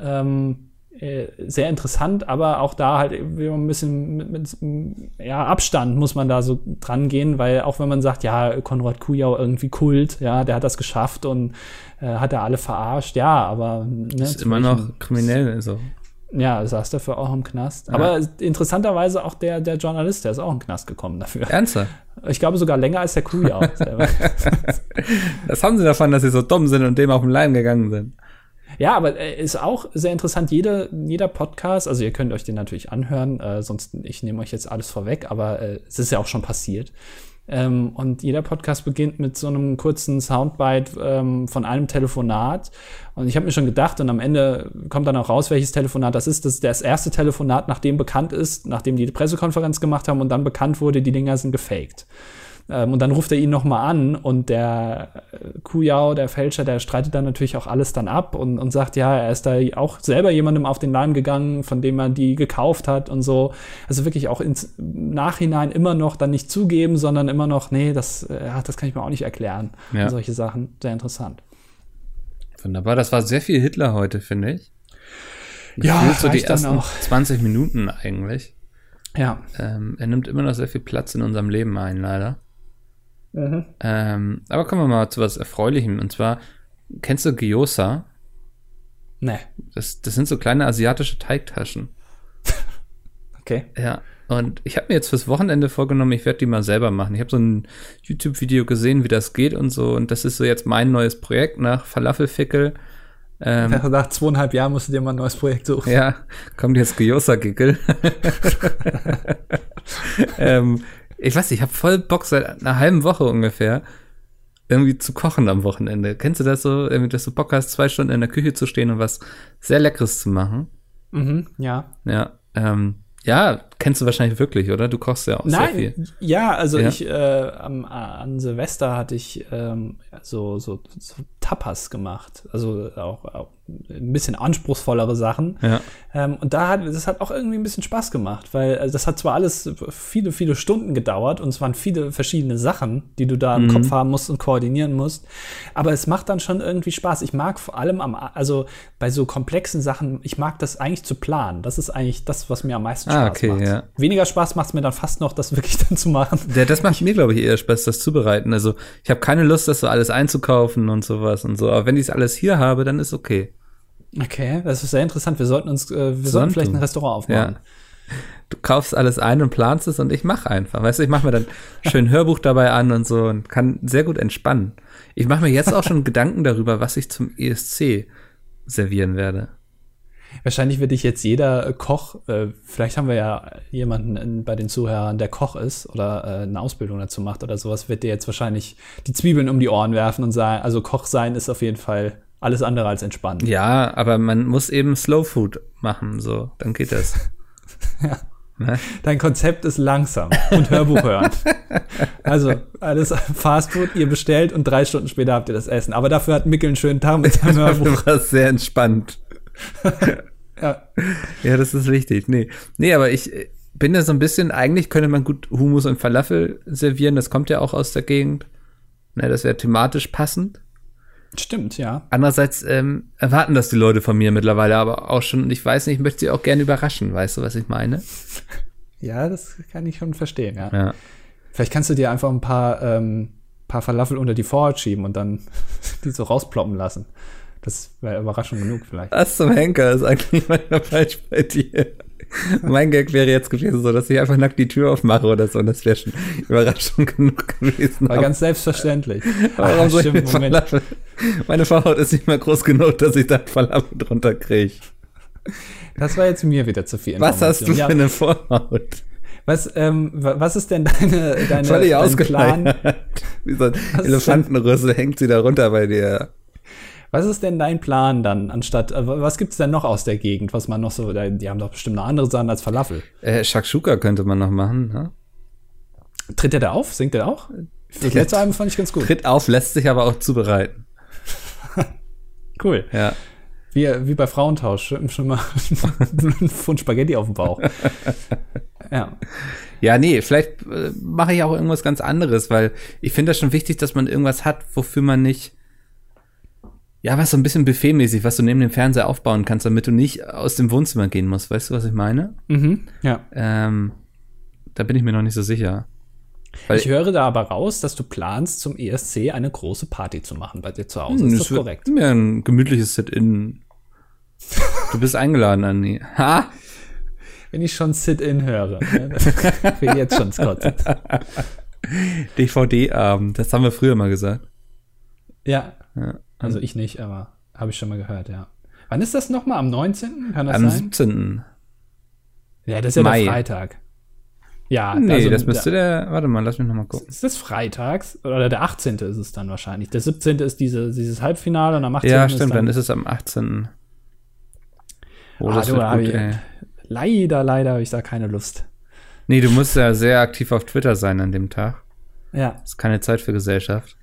ähm, äh, sehr interessant, aber auch da halt ein bisschen mit, mit, ja, Abstand muss man da so dran gehen, weil auch wenn man sagt, ja, Konrad Kujau irgendwie Kult, ja, der hat das geschafft und äh, hat er alle verarscht, ja, aber ne, ist immer noch kriminell, also. Ja, saß dafür auch im Knast. Ja. Aber interessanterweise auch der, der Journalist, der ist auch im Knast gekommen dafür. Ernsthaft? Ich glaube sogar länger als der Kuh auch. das haben sie davon, dass sie so dumm sind und dem auf den Leim gegangen sind. Ja, aber äh, ist auch sehr interessant. Jeder, jeder Podcast, also ihr könnt euch den natürlich anhören, äh, sonst ich nehme euch jetzt alles vorweg, aber äh, es ist ja auch schon passiert. Ähm, und jeder Podcast beginnt mit so einem kurzen Soundbite ähm, von einem Telefonat. Und ich habe mir schon gedacht, und am Ende kommt dann auch raus, welches Telefonat das ist. Das ist das erste Telefonat, nachdem bekannt ist, nachdem die, Pressekonferenz gemacht haben und dann bekannt wurde, die Dinger sind gefaked. Ähm, und dann ruft er ihn nochmal an und der äh, Kujau, der Fälscher, der streitet dann natürlich auch alles dann ab und, und sagt, ja, er ist da auch selber jemandem auf den Leim gegangen, von dem er die gekauft hat und so. Also wirklich auch ins Nachhinein immer noch dann nicht zugeben, sondern immer noch, nee, das, äh, das kann ich mir auch nicht erklären. Ja. solche Sachen. Sehr interessant. Wunderbar, das war sehr viel Hitler heute, finde ich. ja, so die ersten auch. 20 Minuten eigentlich. Ja. Ähm, er nimmt immer noch sehr viel Platz in unserem Leben ein, leider. Mhm. Ähm, aber kommen wir mal zu was Erfreulichem. Und zwar, kennst du Gyoza? Nee. Das, das sind so kleine asiatische Teigtaschen. okay. Ja. Und ich habe mir jetzt fürs Wochenende vorgenommen, ich werde die mal selber machen. Ich habe so ein YouTube-Video gesehen, wie das geht und so. Und das ist so jetzt mein neues Projekt nach Falafelfickel. Ähm, nach zweieinhalb Jahren musst du dir mal ein neues Projekt suchen. Ja, kommt jetzt Gyoza-Gickel. ähm, ich weiß ich habe voll Bock seit einer halben Woche ungefähr irgendwie zu kochen am Wochenende. Kennst du das so, irgendwie, dass du Bock hast, zwei Stunden in der Küche zu stehen und was sehr Leckeres zu machen? Mhm, ja. Ja, ähm, Ja, kennst du wahrscheinlich wirklich, oder? Du kochst ja auch Nein, sehr viel. ja, also Ja. ich äh, am, an Silvester hatte ich ähm, so, so, so Tapas gemacht. Also auch, auch ein bisschen anspruchsvollere Sachen. Ja. Ähm, und da hat das hat auch irgendwie ein bisschen Spaß gemacht, weil also das hat zwar alles viele, viele Stunden gedauert und es waren viele verschiedene Sachen, die du da im Kopf haben musst und koordinieren musst. Aber es macht dann schon irgendwie Spaß. Ich mag vor allem am, also bei so komplexen Sachen, ich mag das eigentlich zu planen. Das ist eigentlich das, was mir am meisten Spaß Ah, okay, macht. ja. Weniger Spaß macht es mir dann fast noch, das wirklich dann zu machen. Der, das macht mir, glaube ich, eher Spaß, das zubereiten. Also ich habe keine Lust, das so alles einzukaufen und sowas und so. Aber wenn ich es alles hier habe, dann ist okay. Okay, das ist sehr interessant. Wir sollten uns, äh, wir sollten Sollten. vielleicht ein Restaurant aufmachen. Ja. Du kaufst alles ein und planst es und ich mache einfach. Weißt du, ich mache mir dann schön Hörbuch dabei an und so und kann sehr gut entspannen. Ich mache mir jetzt auch schon Gedanken darüber, was ich zum ESC servieren werde. Wahrscheinlich wird dich jetzt jeder äh, Koch, äh, vielleicht haben wir ja jemanden in, bei den Zuhörern, der Koch ist oder äh, eine Ausbildung dazu macht oder sowas, wird dir jetzt wahrscheinlich die Zwiebeln um die Ohren werfen und sagen, also Koch sein ist auf jeden Fall alles andere als entspannt. Ja, aber man muss eben Slow Food machen, so, dann geht das. Ja. Ne? Dein Konzept ist langsam und Hörbuch hören. Also alles Fastfood, ihr bestellt und drei Stunden später habt ihr das Essen. Aber dafür hat Mickel einen schönen Tag mit seinem Hörbuch. Du warst sehr entspannt. Ja. Ja, das ist wichtig. Nee, nee, aber ich äh, bin ja so ein bisschen, eigentlich könnte man gut Hummus und Falafel servieren, das kommt ja auch aus der Gegend. Ne, das wäre thematisch passend. Stimmt, ja. Andererseits ähm, erwarten das die Leute von mir mittlerweile aber auch schon. Und ich weiß nicht, ich möchte sie auch gerne überraschen. Weißt du, was ich meine? Ja, das kann ich schon verstehen, ja. Ja. Vielleicht kannst du dir einfach ein paar, ähm, paar Falafel unter die Vorhaut schieben und dann die so rausploppen lassen. Das wäre Überraschung genug vielleicht. Was zum Henker ist eigentlich manchmal falsch bei dir. mein Gag wäre jetzt gewesen, so dass ich einfach nackt die Tür aufmache oder so. Und das wäre schon Überraschung genug gewesen. War ganz selbstverständlich. Warum Ah, soll ich mit Moment. Meine Vorhaut ist nicht mal groß genug, dass ich da Falafel drunter kriege. Das war jetzt mir wieder zu viel Was hast du für eine Vorhaut? was, ähm, wa- was ist denn deine, deine Völlig dein Plan? Wie so ein Elefantenrüssel hängt sie da runter bei dir. Was ist denn dein Plan dann, anstatt, äh, was gibt's denn noch aus der Gegend, was man noch so, die haben doch bestimmt noch andere Sachen als Falafel. Äh, Shakshuka könnte man noch machen. Ne? Tritt der da auf? Singt der auch? Das letzte Album fand ich ganz gut. Tritt auf, lässt sich aber auch zubereiten. Cool. Ja. Wie, wie bei Frauentausch, schon, schon mal einen Pfund Spaghetti auf dem Bauch. Ja. Ja, nee, vielleicht äh, mache ich auch irgendwas ganz anderes, weil ich finde das schon wichtig, dass man irgendwas hat, wofür man nicht, ja, was so ein bisschen buffetmäßig, was du neben dem Fernseher aufbauen kannst, damit du nicht aus dem Wohnzimmer gehen musst. Weißt du, was ich meine? Mhm. Ja. Ähm, da bin ich mir noch nicht so sicher. Weil Ich höre da aber raus, dass du planst, zum ESC eine große Party zu machen bei dir zu Hause. Hm, Ist das wird korrekt? Mir ein gemütliches Sit-in. Du bist eingeladen, Anni. Ha! Wenn ich schon Sit-In höre. ne, das will jetzt schon Scott. DVD-Abend. Das haben wir früher mal gesagt. Ja. Ja. Also ich nicht, aber habe ich schon mal gehört, ja. Wann ist das nochmal? Am 19.? Kann das Am sein? 17. Ja, das ist ja Mai. der Freitag. Ja, Nee, also, das müsste der. Warte mal, lass mich noch mal gucken. Ist das freitags? Oder der 18. ist es dann wahrscheinlich. Der 17. ist diese, dieses Halbfinale und am 18. Ja, ist stimmt, dann, dann ist es am 18. Oh, Ah, das du, wird gut, ich-. Leider, leider habe ich da keine Lust. Nee, du musst ja sehr aktiv auf Twitter sein an dem Tag. Ja, Das ist keine Zeit für Gesellschaft.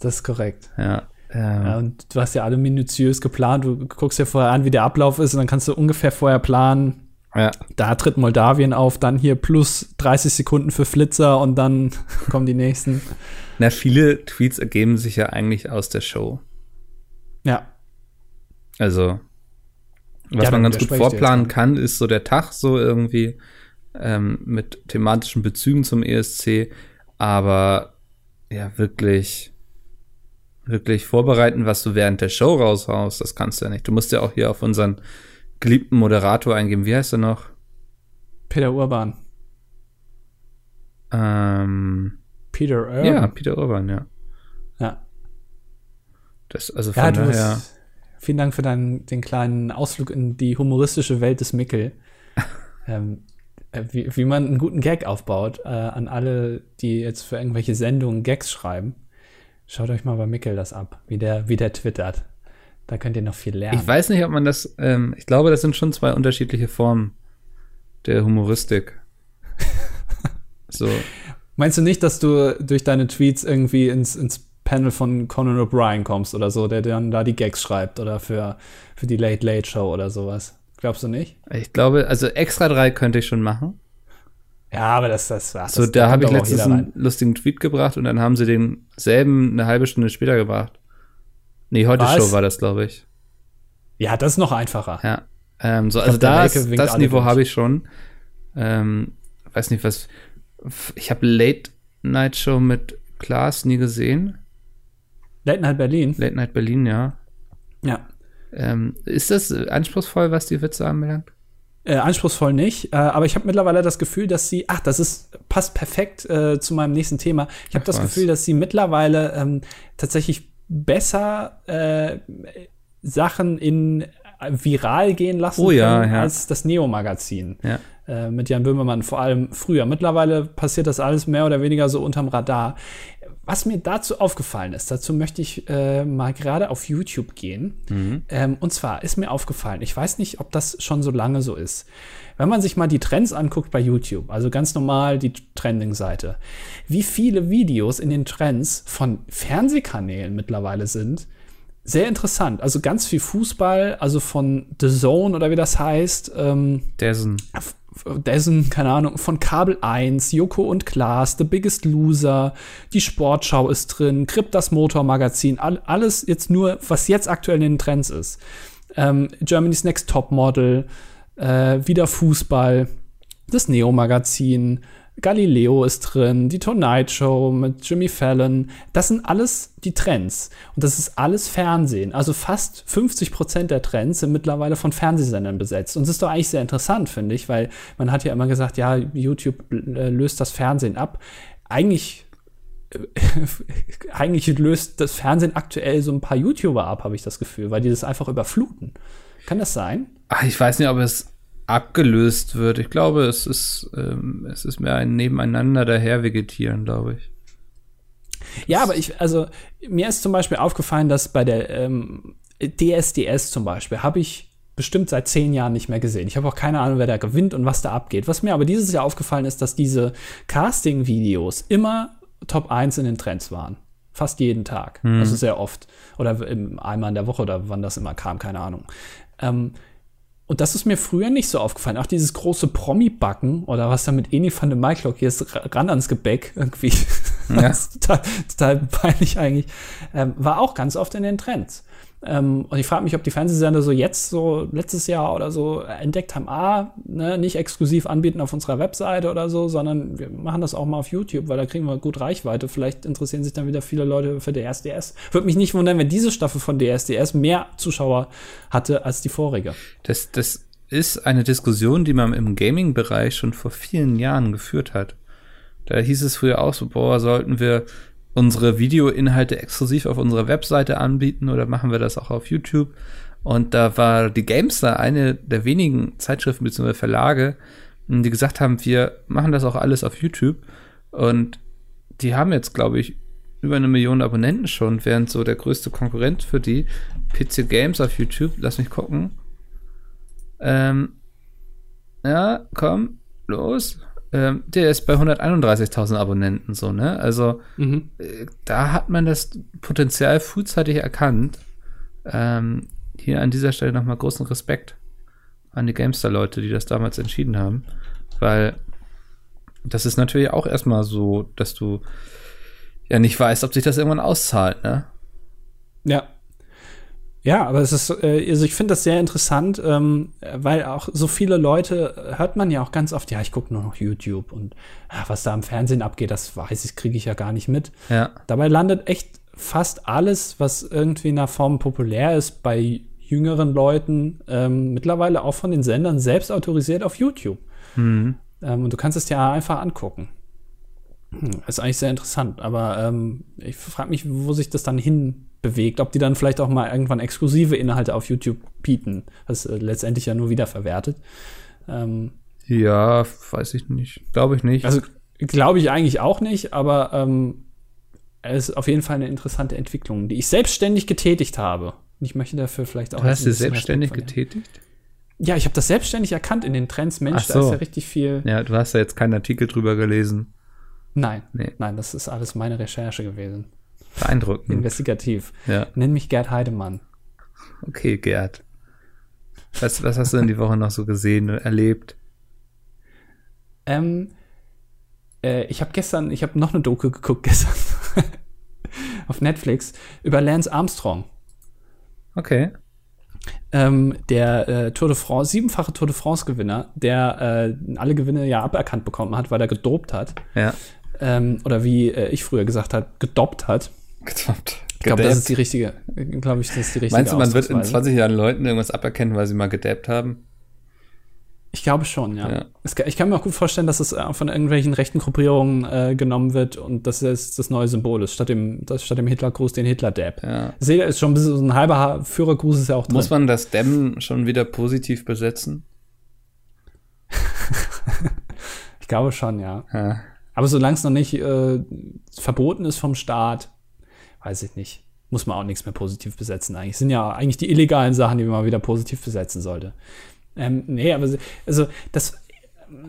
das ist korrekt. Ja. Ähm, Ja, und du hast ja alle minutiös geplant. Du guckst dir vorher an, wie der Ablauf ist, und dann kannst du ungefähr vorher planen. ja. Da tritt Moldawien auf, dann hier plus 30 Sekunden für Flitzer und dann kommen die nächsten. Na, viele Tweets ergeben sich ja eigentlich aus der Show. Ja, Also, was Ja, man ganz gut vorplanen kann, ist so der Tag so irgendwie ähm, mit thematischen Bezügen zum ESC, aber ja, wirklich, wirklich vorbereiten, was du während der Show raushaust, das kannst du ja nicht. Du musst ja auch hier auf unseren geliebten Moderator eingeben. Wie heißt er noch? Peter Urban. Ähm, Peter Urban. ja, Peter Urban, ja. ja. Das, also von Ja, du daher. hast, vielen Dank für deinen, den kleinen Ausflug in die humoristische Welt des Mickel. ähm, äh, wie, wie man einen guten Gag aufbaut, äh, an alle, die jetzt für irgendwelche Sendungen Gags schreiben. Schaut euch mal bei Mickel das ab, wie der, wie der twittert. Da könnt ihr noch viel lernen. Ich weiß nicht, ob man das, ähm, ich glaube, das sind schon zwei unterschiedliche Formen. der Humoristik. so. Meinst du nicht, dass du durch deine Tweets irgendwie ins, ins Panel von Conan O'Brien kommst oder so, der dann da die Gags schreibt oder für, für die Late Late Show oder sowas? Glaubst du nicht? Ich glaube, also extra drei könnte ich schon machen. Ja, aber das, das war. So, da habe ich letztens einen lustigen Tweet gebracht und dann haben sie denselben eine halbe Stunde später gebracht. Nee, heute Was? Show war das, glaube ich. Ja, das ist noch einfacher. Ja. Ähm, so, also da ist, das Niveau habe ich schon. Ähm, weiß nicht, was. Ich habe Late Night Show mit Klaas nie gesehen. Late Night Berlin. Late Night Berlin, ja. Ja. Ähm, ist das anspruchsvoll, was die Witze anbelangt? Äh, anspruchsvoll nicht, äh, aber ich habe mittlerweile das Gefühl, dass sie, ach, das ist passt perfekt äh, zu meinem nächsten Thema. Ich habe das was. Gefühl, dass sie mittlerweile ähm, tatsächlich besser äh, Sachen in viral gehen lassen oh, ja, ja. als das Neo-Magazin. Ja. Äh, mit Jan Böhmermann, vor allem früher. Mittlerweile passiert das alles mehr oder weniger so unterm Radar. Was mir dazu aufgefallen ist, dazu möchte ich äh, mal gerade auf YouTube gehen. Mhm. Ähm, und zwar ist mir aufgefallen, ich weiß nicht, ob das schon so lange so ist. Wenn man sich mal die Trends anguckt bei YouTube, also ganz normal die Trending-Seite, wie viele Videos in den Trends von Fernsehkanälen mittlerweile sind, sehr interessant. Also ganz viel Fußball, also von The Zone oder wie das heißt. Ähm, Dessen. Dessen, keine Ahnung, von Kabel 1, Joko und Klaas, The Biggest Loser, die Sportschau ist drin, Grip das Motormagazin, all, alles jetzt nur, was jetzt aktuell in den Trends ist. Ähm, Germany's Next Top Model, äh, wieder Fußball, das Neo-Magazin, Galileo ist drin, die Tonight Show mit Jimmy Fallon. Das sind alles die Trends. Und das ist alles Fernsehen. Also fast 50 Prozent der Trends sind mittlerweile von Fernsehsendern besetzt. Und das ist doch eigentlich sehr interessant, finde ich, weil man hat ja immer gesagt, ja, YouTube äh, löst das Fernsehen ab. Eigentlich eigentlich löst das Fernsehen aktuell so ein paar YouTuber ab, habe ich das Gefühl, weil die das einfach überfluten. Kann das sein? Ach, ich weiß nicht, ob es abgelöst wird. Ich glaube, es ist, ähm, es ist mehr ein Nebeneinander daher vegetieren, glaube ich. Ja, aber ich, also mir ist zum Beispiel aufgefallen, dass bei der ähm, DSDS zum Beispiel habe ich bestimmt seit zehn Jahren nicht mehr gesehen. Ich habe auch keine Ahnung, wer da gewinnt und was da abgeht. Was mir aber dieses Jahr aufgefallen ist, dass diese Casting-Videos immer Top 1 in den Trends waren. Fast jeden Tag. Hm. Also sehr oft. Oder einmal in der Woche oder wann das immer kam, keine Ahnung. Ähm, und das ist mir früher nicht so aufgefallen. Auch dieses große Promi-Backen oder was da mit Eni van de Maiklock hier ist, ran ans Gebäck irgendwie. Ja. das ist total, total peinlich eigentlich. Ähm, war auch ganz oft in den Trends. Ähm, und ich frage mich, ob die Fernsehsender so jetzt, so letztes Jahr oder so, entdeckt haben, ah, ne, nicht exklusiv anbieten auf unserer Webseite oder so, sondern wir machen das auch mal auf YouTube, weil da kriegen wir gut Reichweite. Vielleicht interessieren sich dann wieder viele Leute für DSDS. Würde mich nicht wundern, wenn diese Staffel von DSDS mehr Zuschauer hatte als die vorige. Das, das ist eine Diskussion, die man im Gaming-Bereich schon vor vielen Jahren geführt hat. Da hieß es früher auch so, boah, sollten wir unsere Videoinhalte exklusiv auf unserer Webseite anbieten oder machen wir das auch auf YouTube? Und da war die Gamestar eine der wenigen Zeitschriften bzw. Verlage, die gesagt haben, wir machen das auch alles auf YouTube. Und die haben jetzt, glaube ich, über eine Million Abonnenten schon, während so der größte Konkurrent für die, PC Games auf YouTube, lass mich gucken. Ähm, ja, komm, los ähm, der ist bei 131.000 Abonnenten so, ne? Also mhm. äh, da hat man das Potenzial frühzeitig erkannt. Ähm, hier an dieser Stelle nochmal großen Respekt an die Gamestar-Leute, die das damals entschieden haben, weil das ist natürlich auch erstmal so, dass du ja nicht weißt, ob sich das irgendwann auszahlt, ne? Ja, ja, aber es ist, äh, also ich finde das sehr interessant, ähm, weil auch so viele Leute äh, hört man ja auch ganz oft, ja, ich gucke nur noch YouTube und ja, was da im Fernsehen abgeht, das weiß ich, kriege ich ja gar nicht mit. Ja. Dabei landet echt fast alles, was irgendwie in der Form populär ist, bei jüngeren Leuten, ähm, mittlerweile auch von den Sendern selbst autorisiert auf YouTube. Mhm. Ähm, und du kannst es dir einfach angucken. Hm, ist eigentlich sehr interessant, aber ähm, ich frage mich, wo sich das dann hin bewegt, ob die dann vielleicht auch mal irgendwann exklusive Inhalte auf YouTube bieten, was äh, letztendlich ja nur wiederverwertet. Ähm, ja, weiß ich nicht. Glaube ich nicht. Also glaube ich eigentlich auch nicht, aber ähm, es ist auf jeden Fall eine interessante Entwicklung, die ich selbstständig getätigt habe. Und ich möchte dafür vielleicht auch. Du hast du selbstständig getätigt? Ja, ich habe das selbstständig erkannt in den Trends. Mensch, Ach da so. ist ja richtig viel. Ja, du hast ja jetzt keinen Artikel drüber gelesen. Nein, Nee. nein, das ist alles meine Recherche gewesen. Beeindruckend. Investigativ. Ja, Nenn mich Gerd Heidemann. okay, Gerd. Was, was hast du denn die Woche noch so gesehen und erlebt? Ähm, äh, ich habe gestern, ich habe noch eine Doku geguckt gestern auf Netflix über Lance Armstrong. Okay. Ähm, der äh, Tour de France, siebenfache Tour de France-Gewinner, der äh, alle Gewinne ja aberkannt bekommen hat, weil er gedopt hat. Ja. Ähm, oder wie äh, ich früher gesagt habe, gedoppt hat. Getoppt. Ich glaube, das ist die richtige, glaube ich, das ist die richtige Meinst du, man wird in Ausdrucksweise. 20 Jahren Leuten irgendwas aberkennen, weil sie mal gedappt haben? Ich glaube schon, ja. Ja. Es, ich kann mir auch gut vorstellen, dass es äh, von irgendwelchen rechten Gruppierungen äh, genommen wird und dass es das neue Symbol ist, statt dem, das, statt dem Hitlergruß den Hitler-Dab. Ja. Sehe, ist schon ein bisschen so ein halber Ha- Führergruß ist ja auch drin. Muss man das Dämmen schon wieder positiv besetzen? ich glaube schon, ja. Ja. Aber solange es noch nicht äh, verboten ist vom Staat, weiß ich nicht. Muss man auch nichts mehr positiv besetzen eigentlich. Sind ja eigentlich die illegalen Sachen, die man wieder positiv besetzen sollte. Ähm, nee, aber also das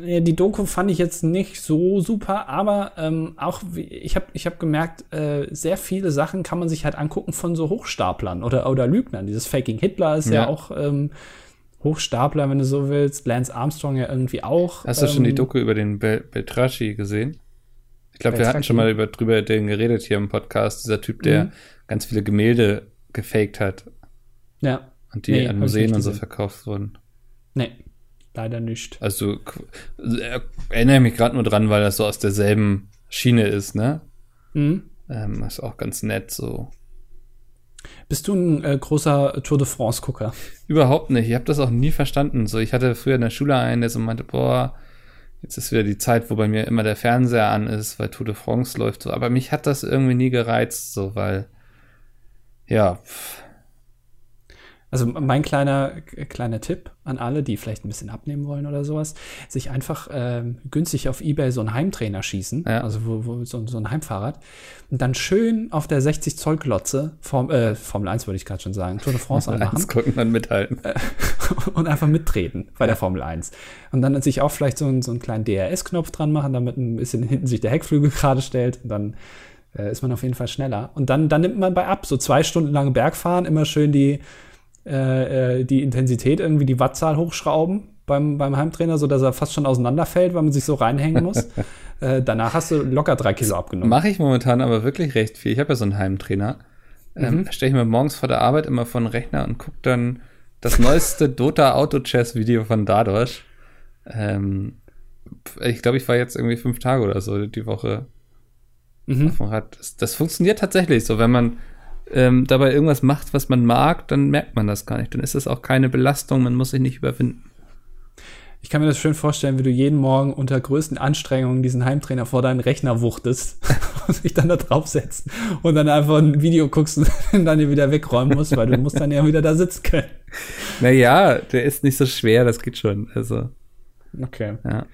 ja, die Doku fand ich jetzt nicht so super, aber ähm, auch ich habe ich hab gemerkt, äh, sehr viele Sachen kann man sich halt angucken von so Hochstaplern oder, oder Lügnern. Dieses Faking Hitler ist ja, Ja. auch ähm, Hochstapler, wenn du so willst. Lance Armstrong ja irgendwie auch. Hast du schon die ähm, Doku über den Bel Beltracci gesehen? Ich glaube, wir hatten schon mal über, drüber den geredet hier im Podcast. Dieser Typ, der Mhm. ganz viele Gemälde gefaked hat Ja. und die Nee, an Museen und so verkauft wurden. Nee, leider nicht. Also äh, erinnere mich gerade nur dran, weil das so aus derselben Schiene ist, ne? Mhm. Ähm, ist auch ganz nett so. Bist du ein äh, großer Tour de France-Gucker? Überhaupt nicht. Ich habe das auch nie verstanden. So, ich hatte früher in der Schule einen, der so meinte, boah, jetzt ist wieder die Zeit, wo bei mir immer der Fernseher an ist, weil Tour de France läuft so. Aber mich hat das irgendwie nie gereizt, so, weil, ja, pff, Also mein kleiner, kleiner Tipp an alle, die vielleicht ein bisschen abnehmen wollen oder sowas, sich einfach ähm, günstig auf Ebay so einen Heimtrainer schießen, Ja. also wo, wo, so, so ein Heimfahrrad, und dann schön auf der 60 Zoll Glotze, Form, äh, Formel 1 würde ich gerade schon sagen, Tour de France anmachen gucken und mithalten. und einfach mittreten bei der Formel 1. Und dann sich auch vielleicht so einen, so einen kleinen DRS-Knopf dran machen, damit ein bisschen hinten sich der Heckflügel gerade stellt und dann äh, ist man auf jeden Fall schneller. Und dann, dann nimmt man bei ab, so zwei Stunden lange Bergfahren, immer schön die, äh, äh, die Intensität, irgendwie die Wattzahl hochschrauben beim, beim Heimtrainer, sodass er fast schon auseinanderfällt, weil man sich so reinhängen muss. äh, danach hast du locker drei Kilo abgenommen. Mache ich momentan aber wirklich recht viel. Ich habe ja so einen Heimtrainer. Ähm, Mhm. Stelle ich mir morgens vor der Arbeit immer vor den Rechner und gucke dann das neueste Dota Auto Chess Video von Dadosh. Ähm, ich glaube, ich war jetzt irgendwie fünf Tage oder so die Woche Mhm. auf dem Rad. Das, das funktioniert tatsächlich so. Wenn man ähm, dabei irgendwas macht, was man mag, dann merkt man das gar nicht. Dann ist es auch keine Belastung, man muss sich nicht überwinden. Ich kann mir das schön vorstellen, wie du jeden Morgen unter größten Anstrengungen diesen Heimtrainer vor deinen Rechner wuchtest und dich dann da draufsetzt und dann einfach ein Video guckst und dann wieder wegräumen musst, weil du musst dann ja wieder da sitzen können. Naja, der ist nicht so schwer, das geht schon. Also, Okay. ja.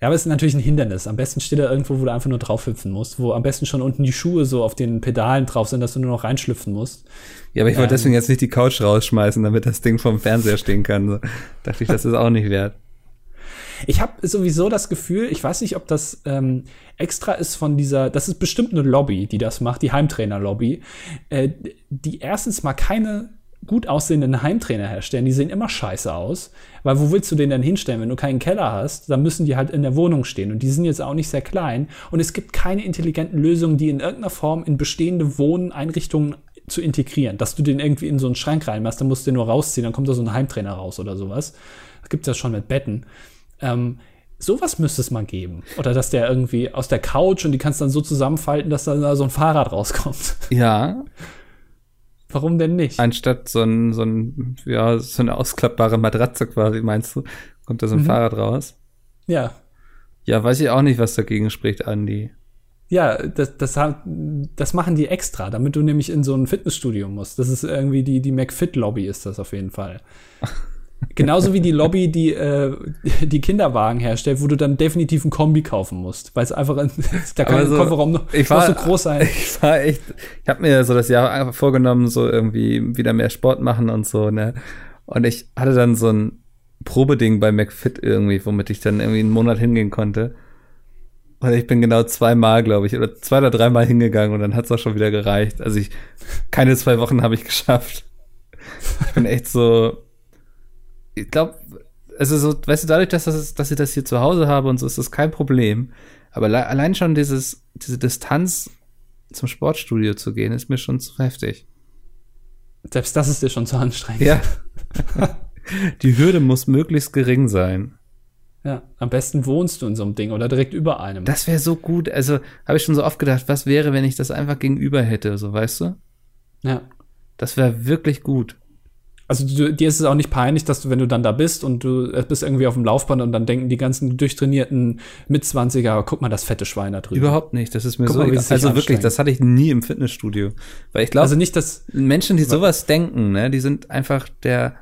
Ja, aber es ist natürlich ein Hindernis. Am besten steht er irgendwo, wo du einfach nur draufhüpfen musst, wo am besten schon unten die Schuhe so auf den Pedalen drauf sind, dass du nur noch reinschlüpfen musst. Ja, aber ich wollte Ähm. deswegen jetzt nicht die Couch rausschmeißen, damit das Ding vom Fernseher stehen kann. So. Dachte ich, das ist auch nicht wert. Ich habe sowieso das Gefühl, ich weiß nicht, ob das ähm, extra ist von dieser, das ist bestimmt eine Lobby, die das macht, die Heimtrainer-Lobby, äh, die erstens mal keine gut aussehenden Heimtrainer herstellen. Die sehen immer scheiße aus, weil wo willst du den denn hinstellen? Wenn du keinen Keller hast, dann müssen die halt in der Wohnung stehen und die sind jetzt auch nicht sehr klein und es gibt keine intelligenten Lösungen, die in irgendeiner Form in bestehende Wohneinrichtungen zu integrieren, dass du den irgendwie in so einen Schrank reinmachst, dann musst du den nur rausziehen, dann kommt da so ein Heimtrainer raus oder sowas. Das gibt's ja schon mit Betten. Ähm, sowas müsste es mal geben. Oder dass der irgendwie aus der Couch und die kannst dann so zusammenfalten, dass da so ein Fahrrad rauskommt. Ja, Warum denn nicht? anstatt so ein, so ein, ja, so eine ausklappbare Matratze quasi, meinst du, kommt da so ein Mhm. Fahrrad raus? Ja. Ja, weiß ich auch nicht, was dagegen spricht, Andi. Ja, das, das, das machen die extra, damit du nämlich in so ein Fitnessstudio musst. Das ist irgendwie die, die McFit-Lobby ist das auf jeden Fall. Genauso wie die Lobby, die äh, die Kinderwagen herstellt, wo du dann definitiv ein Kombi kaufen musst, weil es einfach da kann Aber der Kofferraum noch, ich noch war- so groß sein. Ich war echt, ich habe mir so das Jahr einfach vorgenommen, so irgendwie wieder mehr Sport machen und so, ne? Und ich hatte dann so ein Probeding bei McFit irgendwie, womit ich dann irgendwie einen Monat hingehen konnte. Und ich bin genau zweimal, glaube ich, oder zwei oder dreimal hingegangen und dann hat es auch schon wieder gereicht. Also ich, keine zwei Wochen habe ich geschafft. Ich bin echt so, ich glaube, also so, weißt du, dadurch, dass, das, dass ich das hier zu Hause habe und so, ist das kein Problem. Aber allein schon dieses, diese Distanz zum Sportstudio zu gehen, ist mir schon zu heftig. Selbst das ist dir schon zu anstrengend. Ja. Die Hürde muss möglichst gering sein. Ja, am besten wohnst du in so einem Ding oder direkt über einem. Das wäre so gut. Also habe ich schon so oft gedacht, was wäre, wenn ich das einfach gegenüber hätte, so weißt du? Ja. Das wäre wirklich gut. Also du, dir ist es auch nicht peinlich, dass du, wenn du dann da bist und du bist irgendwie auf dem Laufband und dann denken die ganzen durchtrainierten Mitzwanziger, guck mal, das fette Schwein da drüben. Überhaupt nicht. Das ist mir Guck so mal, Also wirklich, das hatte ich nie im Fitnessstudio. Weil ich glaube, Also nicht, dass Menschen, die sowas denken, ne, die sind einfach der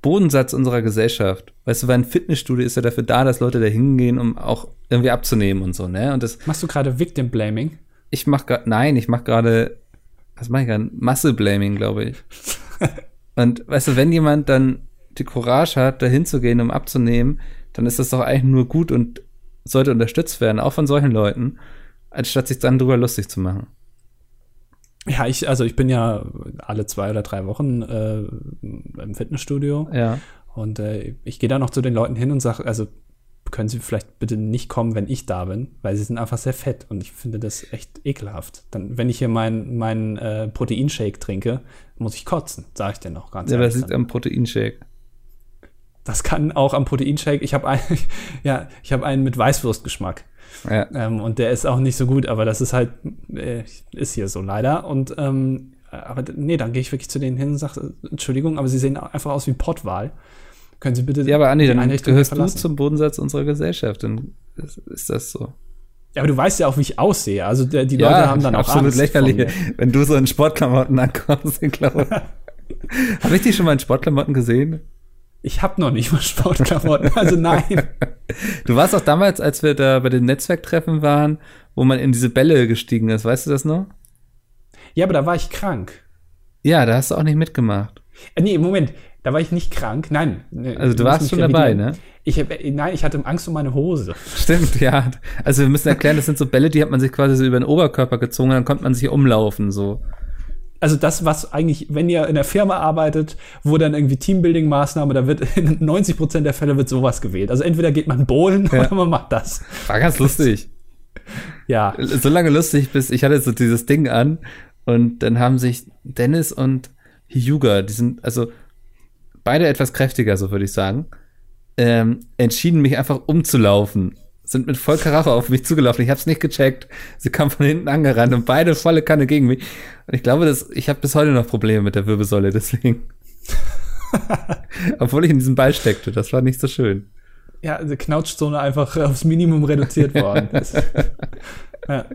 Bodensatz unserer Gesellschaft. Weißt du, weil ein Fitnessstudio ist ja dafür da, dass Leute da hingehen, um auch irgendwie abzunehmen und so, ne? Und das, machst du gerade Victim Blaming. ich mach grad, nein, ich mach gerade, was mach ich gerade? Muscle Blaming, glaube ich. Und weißt du, wenn jemand dann die Courage hat, da hinzugehen, um abzunehmen, dann ist das doch eigentlich nur gut und sollte unterstützt werden, auch von solchen Leuten, anstatt sich dann drüber lustig zu machen. Ja, ich, also ich bin ja alle zwei oder drei Wochen äh, im Fitnessstudio Ja. und äh, ich gehe da noch zu den Leuten hin und sage, also können Sie vielleicht bitte nicht kommen, wenn ich da bin, weil sie sind einfach sehr fett und ich finde das echt ekelhaft. Dann, wenn ich hier meinen mein, äh, Proteinshake trinke, muss ich kotzen, sage ich dir noch ganz Ja, das ehrlich. liegt am Proteinshake. Das kann auch am Proteinshake. Ich habe einen, ja, ich habe einen mit Weißwurstgeschmack. Ja. Ähm, und der ist auch nicht so gut, aber das ist halt, äh, ist hier so leider. Und ähm, aber nee, dann gehe ich wirklich zu denen hin und sage, Entschuldigung, aber sie sehen einfach aus wie Pottwal. Können Sie bitte Ja, aber Andi, dann gehörst du zum Bodensatz unserer Gesellschaft. Dann ist, ist das so. Ja, aber du weißt ja auch, wie ich aussehe. Also die Leute haben dann auch absolut Angst lächerlich, wenn du so in Sportklamotten ankommst. Ich glaube. Habe ich dich schon mal in Sportklamotten gesehen? Ich habe noch nicht mal Sportklamotten. Also nein. Du warst auch damals, als wir da bei den Netzwerktreffen waren, wo man in diese Bälle gestiegen ist. Weißt du das noch? Ja, aber da war ich krank. Ja, da hast du auch nicht mitgemacht. Äh, nee, Moment. Da war ich nicht krank. Nein. Nee, Also du warst schon dabei, ne? Ich hab, äh, nein, ich hatte Angst um meine Hose. Stimmt, ja. Also wir müssen erklären, das sind so Bälle, die hat man sich quasi so über den Oberkörper gezogen, dann konnte man sich umlaufen, so. Also das, was eigentlich, wenn ihr in der Firma arbeitet, wo dann irgendwie Teambuilding-Maßnahme, da wird in 90 Prozent der Fälle wird sowas gewählt. Also entweder geht man bowlen Ja. oder man macht das. War ganz lustig. Ja. so lange lustig, bis ich hatte so dieses Ding an und dann haben sich Dennis und Hyuga, die sind also beide etwas kräftiger, so würde ich sagen, ähm, entschieden, mich einfach umzulaufen. Sind mit voll Karacho auf mich zugelaufen. Ich habe es nicht gecheckt. Sie kamen von hinten angerannt und beide volle Kanne gegen mich. Und ich glaube, dass ich habe bis heute noch Probleme mit der Wirbelsäule, deswegen. Obwohl ich in diesem Ball steckte, das war nicht so schön. Ja, die Knautschzone einfach aufs Minimum reduziert worden. Ja.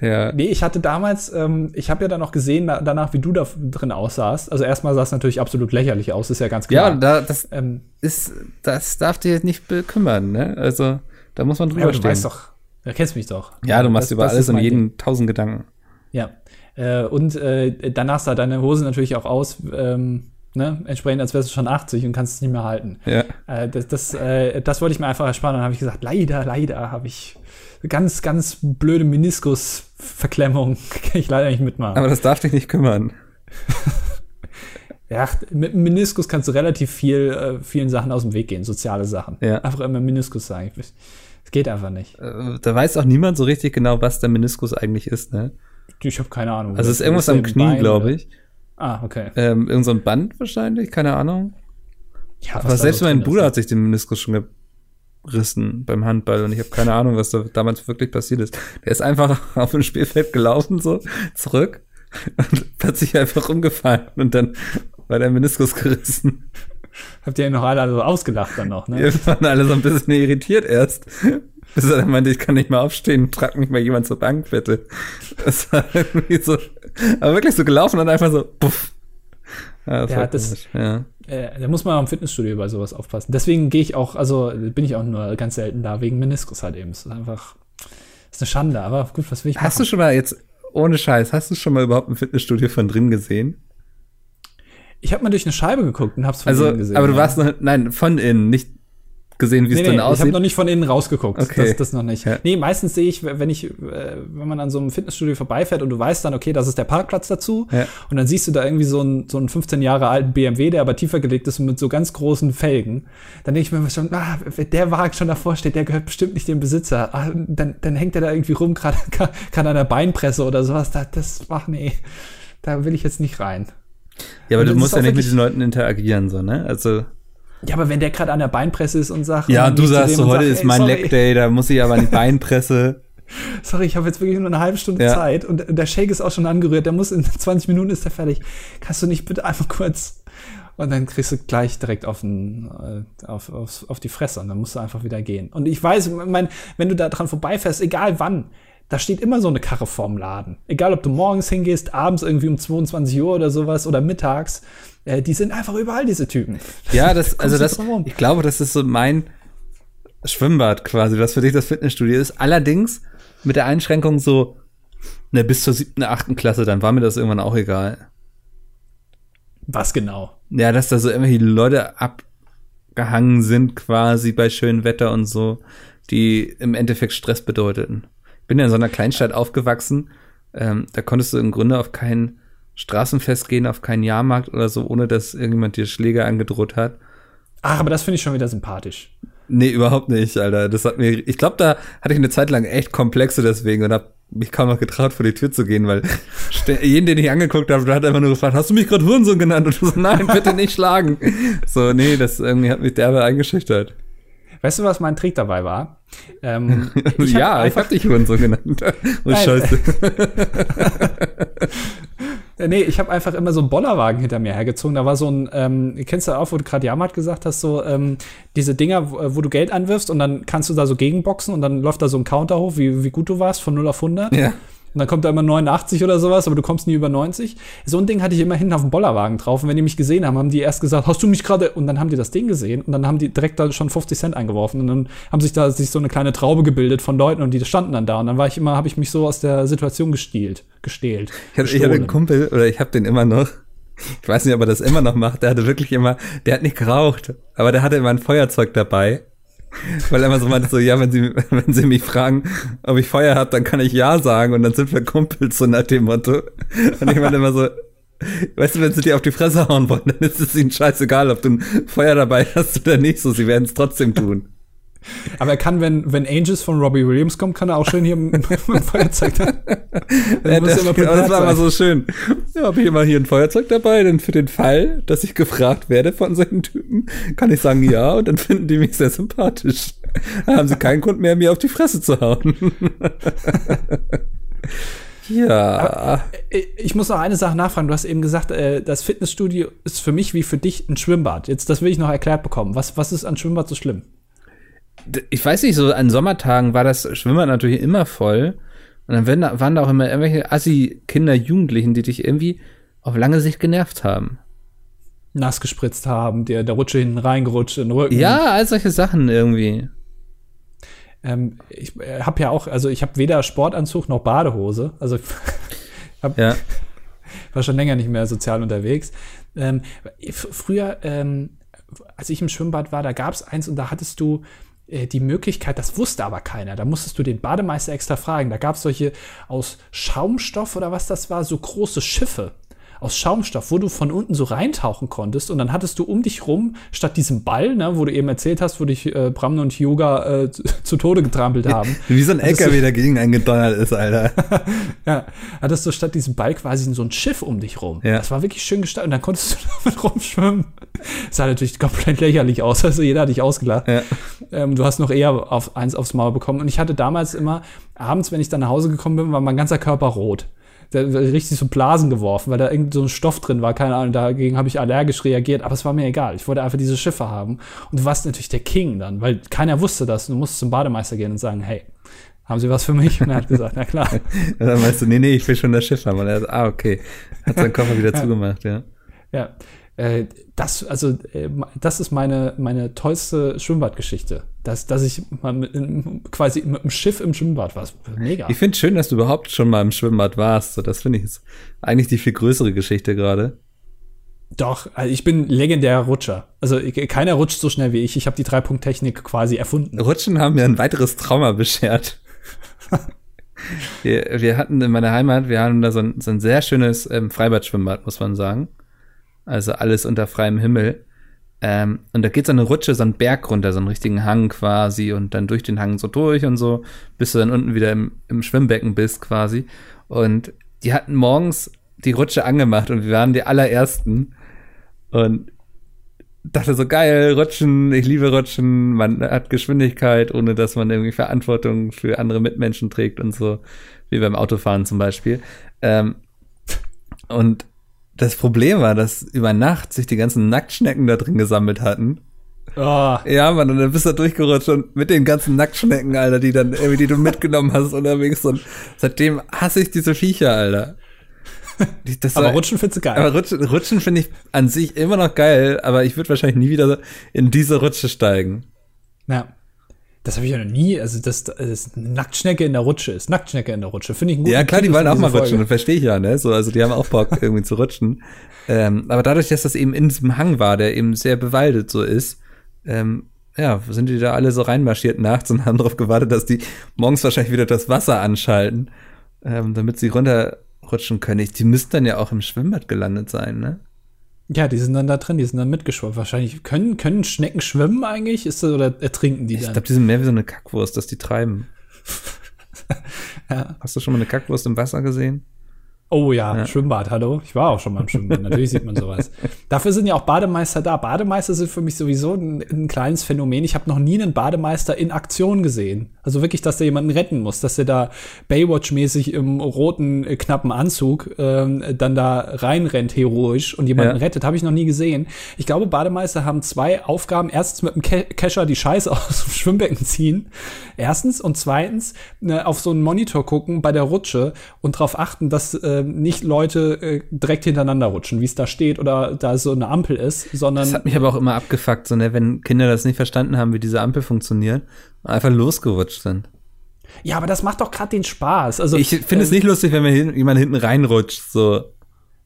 Ja. Nee, ich hatte damals, ähm, ich habe ja dann noch gesehen, na, danach, wie du da drin aussahst. Also erstmal sah es natürlich absolut lächerlich aus, ist ja ganz Ja, klar. da, das ähm, ist, das darf dir nicht bekümmern, ne? Also, da muss man ja, drüber aber du stehen. weißt doch, du kennst mich doch. ja, du machst Das- über das alles und mein Ding. jeden tausend Gedanken. Ja. Äh, und äh, danach sah deine Hose natürlich auch aus, ähm, ne, entsprechend, als wärst du schon 80 und kannst es nicht mehr halten. Ja. Äh, das, das, äh, das wollte ich mir einfach ersparen. Dann habe ich gesagt, leider, leider habe ich ganz, ganz blöde Meniskusverklemmung. Kann ich leider nicht mitmachen. Aber das darf dich nicht kümmern. ja, mit dem Meniskus kannst du relativ viel, äh, vielen Sachen aus dem Weg gehen, soziale Sachen. Ja. Einfach immer Meniskus sagen. Es geht einfach nicht. Äh, Da weiß auch niemand so richtig genau, was der Meniskus eigentlich ist, ne? Ich habe keine Ahnung. Also es ist irgendwas am Knie, glaube ich. Ah, okay. Ähm, irgend so ein Band wahrscheinlich, keine Ahnung. Ja, Aber selbst mein Bruder ist. hat sich den Meniskus schon gerissen beim Handball und ich habe keine Ahnung, was da damals wirklich passiert ist. Der ist einfach auf dem Spielfeld gelaufen, so zurück und plötzlich einfach umgefallen und dann war der Meniskus gerissen. Habt ihr ihn noch alle so ausgelacht dann noch, ne? Wir waren alle so ein bisschen irritiert erst. Bis er dann meinte, ich kann nicht mehr aufstehen, trag mich mal jemand zur Bank, bitte. Das war irgendwie so, aber wirklich so gelaufen und einfach so, puff. Ja, das Ja, war das- ja. Äh, da muss man am Fitnessstudio bei sowas aufpassen. Deswegen gehe ich auch, also bin ich auch nur ganz selten da, wegen Meniskus halt eben. Es ist einfach, ist eine Schande, aber gut, was will ich Hast du machen? schon mal jetzt, ohne Scheiß, hast du schon mal überhaupt ein Fitnessstudio von drin gesehen? Ich habe mal durch eine Scheibe geguckt und hab's von Also, innen gesehen. aber du ja. warst noch, nein, von innen, nicht gesehen, wie es Nee, dann nee, ich habe aussieht. noch nicht von innen rausgeguckt. Okay. Das, das noch nicht. Ja. Nee, meistens sehe ich, wenn ich, äh, wenn man an so einem Fitnessstudio vorbeifährt und du weißt dann, okay, das ist der Parkplatz dazu. Ja. Und dann siehst du da irgendwie so einen, so einen 15 Jahre alten BMW, der aber tiefer gelegt ist und mit so ganz großen Felgen. Dann denke ich mir schon, ah, der Wagen schon davor steht, der gehört bestimmt nicht dem Besitzer. Ah, dann, dann hängt der da irgendwie rum, gerade gerade an der Beinpresse oder sowas. Da, das, ach nee, da will ich jetzt nicht rein. ja, aber Und du das musst ja nicht mit den Leuten interagieren, so, ne? Also, Ja, aber wenn der gerade an der Beinpresse ist und sagt, ja, und du sagst so, heute sag, ist mein sorry. Leg Day, da muss ich aber an die Beinpresse. Sorry, ich habe jetzt wirklich nur eine halbe Stunde Ja. Zeit und der Shake ist auch schon angerührt. Der muss in 20 Minuten ist der fertig. Kannst du nicht bitte einfach kurz und dann kriegst du gleich direkt auf, den, äh, auf, auf, auf die Fresse und dann musst du einfach wieder gehen. Und ich weiß, mein, wenn du da dran vorbeifährst, egal wann, da steht immer so eine Karre vorm Laden. Egal, ob du morgens hingehst, abends irgendwie um 22 Uhr oder sowas oder mittags. Äh, die sind einfach überall, diese Typen. Ja, das, also das, ich glaube, das ist so mein Schwimmbad quasi, was für dich das Fitnessstudio ist. Allerdings mit der Einschränkung so, ne, bis zur siebten, achten Klasse, dann war mir das irgendwann auch egal. Was genau? Ja, dass da so irgendwelche Leute abgehangen sind quasi bei schönem Wetter und so, die im Endeffekt Stress bedeuteten. Ich bin ja in so einer Kleinstadt aufgewachsen, ähm, da konntest du im Grunde auf kein Straßenfest gehen, auf keinen Jahrmarkt oder so, ohne dass irgendjemand dir Schläge angedroht hat. Ach, aber das finde ich schon wieder sympathisch. Nee, überhaupt nicht, Alter. Das hat mir, ich glaube, da hatte ich eine Zeit lang echt Komplexe deswegen und hab mich kaum noch getraut, vor die Tür zu gehen, weil jeden, den ich angeguckt habe, der hat einfach nur gefragt, hast du mich gerade Hurensohn genannt? Und ich so, nein, bitte nicht schlagen. So, nee, das irgendwie hat mich derbe eingeschüchtert. Weißt du, was mein Trick dabei war? Ähm, ich hab ja, ich einfach- hab dich Hurensohn genannt. Oh, Nein. scheiße. Äh, Nee, ich habe einfach immer so einen Bollerwagen hinter mir hergezogen. Da war so ein, ähm, kennst du auch, wo du gerade Jamat gesagt hast, so ähm, diese Dinger, wo, wo du Geld anwirfst und dann kannst du da so gegenboxen und dann läuft da so ein Counter hoch, wie, wie gut du warst, von 0 auf 100. Ja. Und dann kommt da immer 89 oder sowas, aber du kommst nie über 90. So ein Ding hatte ich immer hinten auf dem Bollerwagen drauf. Und wenn die mich gesehen haben, haben die erst gesagt, hast du mich gerade? Und dann haben die das Ding gesehen und dann haben die direkt da schon 50 Cent eingeworfen. Und dann haben sich da sich so eine kleine Traube gebildet von Leuten und die standen dann da. Und dann war ich immer, habe ich mich so aus der Situation gestiehlt, gestählt. Ich hatte, ich hatte einen Kumpel, oder ich habe den immer noch. Ich weiß nicht, ob er das immer noch macht. Der hatte wirklich immer, der hat nicht geraucht, aber der hatte immer ein Feuerzeug dabei. Weil er immer so meinte, so, ja, wenn sie, wenn sie mich fragen, ob ich Feuer hab, dann kann ich ja sagen und dann sind wir Kumpels, so nach dem Motto. Und ich meine immer so, weißt du, wenn sie dir auf die Fresse hauen wollen, dann ist es ihnen scheißegal, ob du ein Feuer dabei hast oder nicht, so, sie werden es trotzdem tun. Aber er kann, wenn, wenn Angels von Robbie Williams kommt, kann er auch schön hier dem Feuerzeug. Dann Ja, das, immer genau, das war sein. so schön. Ja, habe ich immer hier ein Feuerzeug dabei, denn für den Fall, dass ich gefragt werde von solchen Typen, kann ich sagen ja und dann finden die mich sehr sympathisch. Dann haben sie keinen Grund mehr, mir auf die Fresse zu hauen. ja. Ich muss noch eine Sache nachfragen. Du hast eben gesagt, äh, das Fitnessstudio ist für mich wie für dich ein Schwimmbad. Jetzt, das will ich noch erklärt bekommen. Was, was ist an Schwimmbad so schlimm? Ich weiß nicht, so an Sommertagen war das Schwimmbad natürlich immer voll. Und dann werden waren da auch immer irgendwelche Assi-Kinder, Jugendlichen, die dich irgendwie auf lange Sicht genervt haben. Nass gespritzt haben, der, der Rutsche hinten reingerutscht in den Rücken. Ja, all solche Sachen irgendwie. Ähm, ich äh, habe ja auch, also ich habe weder Sportanzug noch Badehose. Also hab, Ja. war schon länger nicht mehr sozial unterwegs. Ähm, früher, ähm, als ich im Schwimmbad war, da gab es eins und da hattest du die Möglichkeit, das wusste aber keiner. Da musstest du den Bademeister extra fragen. Da gab es solche aus Schaumstoff oder was das war, so große Schiffe aus Schaumstoff, wo du von unten so reintauchen konntest und dann hattest du um dich rum, statt diesem Ball, ne, wo du eben erzählt hast, wo dich äh, Bramne und Yoga äh, zu, zu Tode getrampelt haben. Wie so ein LKW dagegen eingedonnert ist, Alter. Ja, hattest du statt diesem Ball quasi so ein Schiff um dich rum. Ja. Das war wirklich schön gestaltet und dann konntest du damit rumschwimmen. Das sah natürlich komplett lächerlich aus, also jeder hat dich ausgelacht. Ja. Ähm, du hast noch eher auf eins aufs Maul bekommen und ich hatte damals immer, abends, wenn ich dann nach Hause gekommen bin, war mein ganzer Körper rot. Richtig so Blasen geworfen, weil da irgend so ein Stoff drin war, keine Ahnung, dagegen habe ich allergisch reagiert, aber es war mir egal. Ich wollte einfach diese Schiffe haben. Und du warst natürlich der King dann, weil keiner wusste das. Du musstest zum Bademeister gehen und sagen, hey, haben Sie was für mich? Und er hat gesagt, na klar. Dann weißt du, nee, nee, ich will schon das Schiff haben. Und er so, ah, okay. Hat seinen Koffer wieder zugemacht, ja. Ja, äh, das, also, äh, das ist meine, meine tollste Schwimmbadgeschichte. Dass, dass ich mal mit, in, quasi mit dem Schiff im Schwimmbad war. Mega. Ich finde schön, dass du überhaupt schon mal im Schwimmbad warst. So, das finde ich ist eigentlich die viel größere Geschichte gerade. Doch, also ich bin legendärer Rutscher. Also keiner rutscht so schnell wie ich. Ich habe die Dreipunkt-Technik quasi erfunden. Rutschen haben mir ein weiteres Trauma beschert. wir, wir hatten in meiner Heimat, wir haben da so ein, so ein sehr schönes ähm, Freibad-Schwimmbad, muss man sagen. Also alles unter freiem Himmel. Ähm, und da geht so eine Rutsche, so ein Berg runter, so einen richtigen Hang quasi und dann durch den Hang so durch und so, bis du dann unten wieder im, im Schwimmbecken bist quasi. Und die hatten morgens die Rutsche angemacht und wir waren die allerersten. Und dachte so, geil, Rutschen, ich liebe Rutschen, man hat Geschwindigkeit, ohne dass man irgendwie Verantwortung für andere Mitmenschen trägt und so, wie beim Autofahren zum Beispiel. Ähm, und das Problem war, dass über Nacht sich die ganzen Nacktschnecken da drin gesammelt hatten. Oh. Ja, Mann, und dann bist du da durchgerutscht und mit den ganzen Nacktschnecken, Alter, die dann irgendwie, die du mitgenommen hast unterwegs und seitdem hasse ich diese Viecher, Alter. Das aber war, Rutschen findest du geil. Aber Rutschen, Rutschen finde ich an sich immer noch geil, aber ich würde wahrscheinlich nie wieder in diese Rutsche steigen. Ja. Das habe ich ja noch nie, also das, das Nacktschnecke in der Rutsche ist. Nacktschnecke in der Rutsche, finde ich gut. Ja, klar, die wollen auch mal Folge. rutschen, verstehe ich ja, ne? So, also die haben auch Bock, irgendwie zu rutschen. Ähm, aber dadurch, dass das eben in diesem Hang war, der eben sehr bewaldet so ist, ähm, ja, sind die da alle so reinmarschiert nachts und haben darauf gewartet, dass die morgens wahrscheinlich wieder das Wasser anschalten, ähm, damit sie runterrutschen können. Die müssten dann ja auch im Schwimmbad gelandet sein, ne? Ja, die sind dann da drin, die sind dann mitgeschwommen. Wahrscheinlich können, können Schnecken schwimmen eigentlich? Ist das, oder ertrinken die dann? Ich glaube, die sind mehr wie so eine Kackwurst, dass die treiben. ja. Hast du schon mal eine Kackwurst im Wasser gesehen? Oh ja, ja, Schwimmbad, hallo. Ich war auch schon mal im Schwimmbad. Natürlich sieht man sowas. Dafür sind ja auch Bademeister da. Bademeister sind für mich sowieso ein, ein kleines Phänomen. Ich habe noch nie einen Bademeister in Aktion gesehen. Also wirklich, dass der jemanden retten muss, dass der da Baywatch-mäßig im roten, äh, knappen Anzug ähm, dann da reinrennt, heroisch und jemanden ja. rettet. Habe ich noch nie gesehen. Ich glaube, Bademeister haben zwei Aufgaben. Erstens mit dem Ke Kescher die Scheiße aus dem Schwimmbecken ziehen. Erstens. Und zweitens ne, auf so einen Monitor gucken bei der Rutsche und darauf achten, dass äh, äh, nicht Leute äh, direkt hintereinander rutschen, wie es da steht oder da so eine Ampel ist, sondern. Das hat mich aber auch immer abgefuckt, so, ne, wenn Kinder das nicht verstanden haben, wie diese Ampel funktioniert, einfach losgerutscht sind. Ja, aber das macht doch gerade den Spaß. Also, ich finde äh, es nicht lustig, wenn mir hin, jemand hinten reinrutscht, so.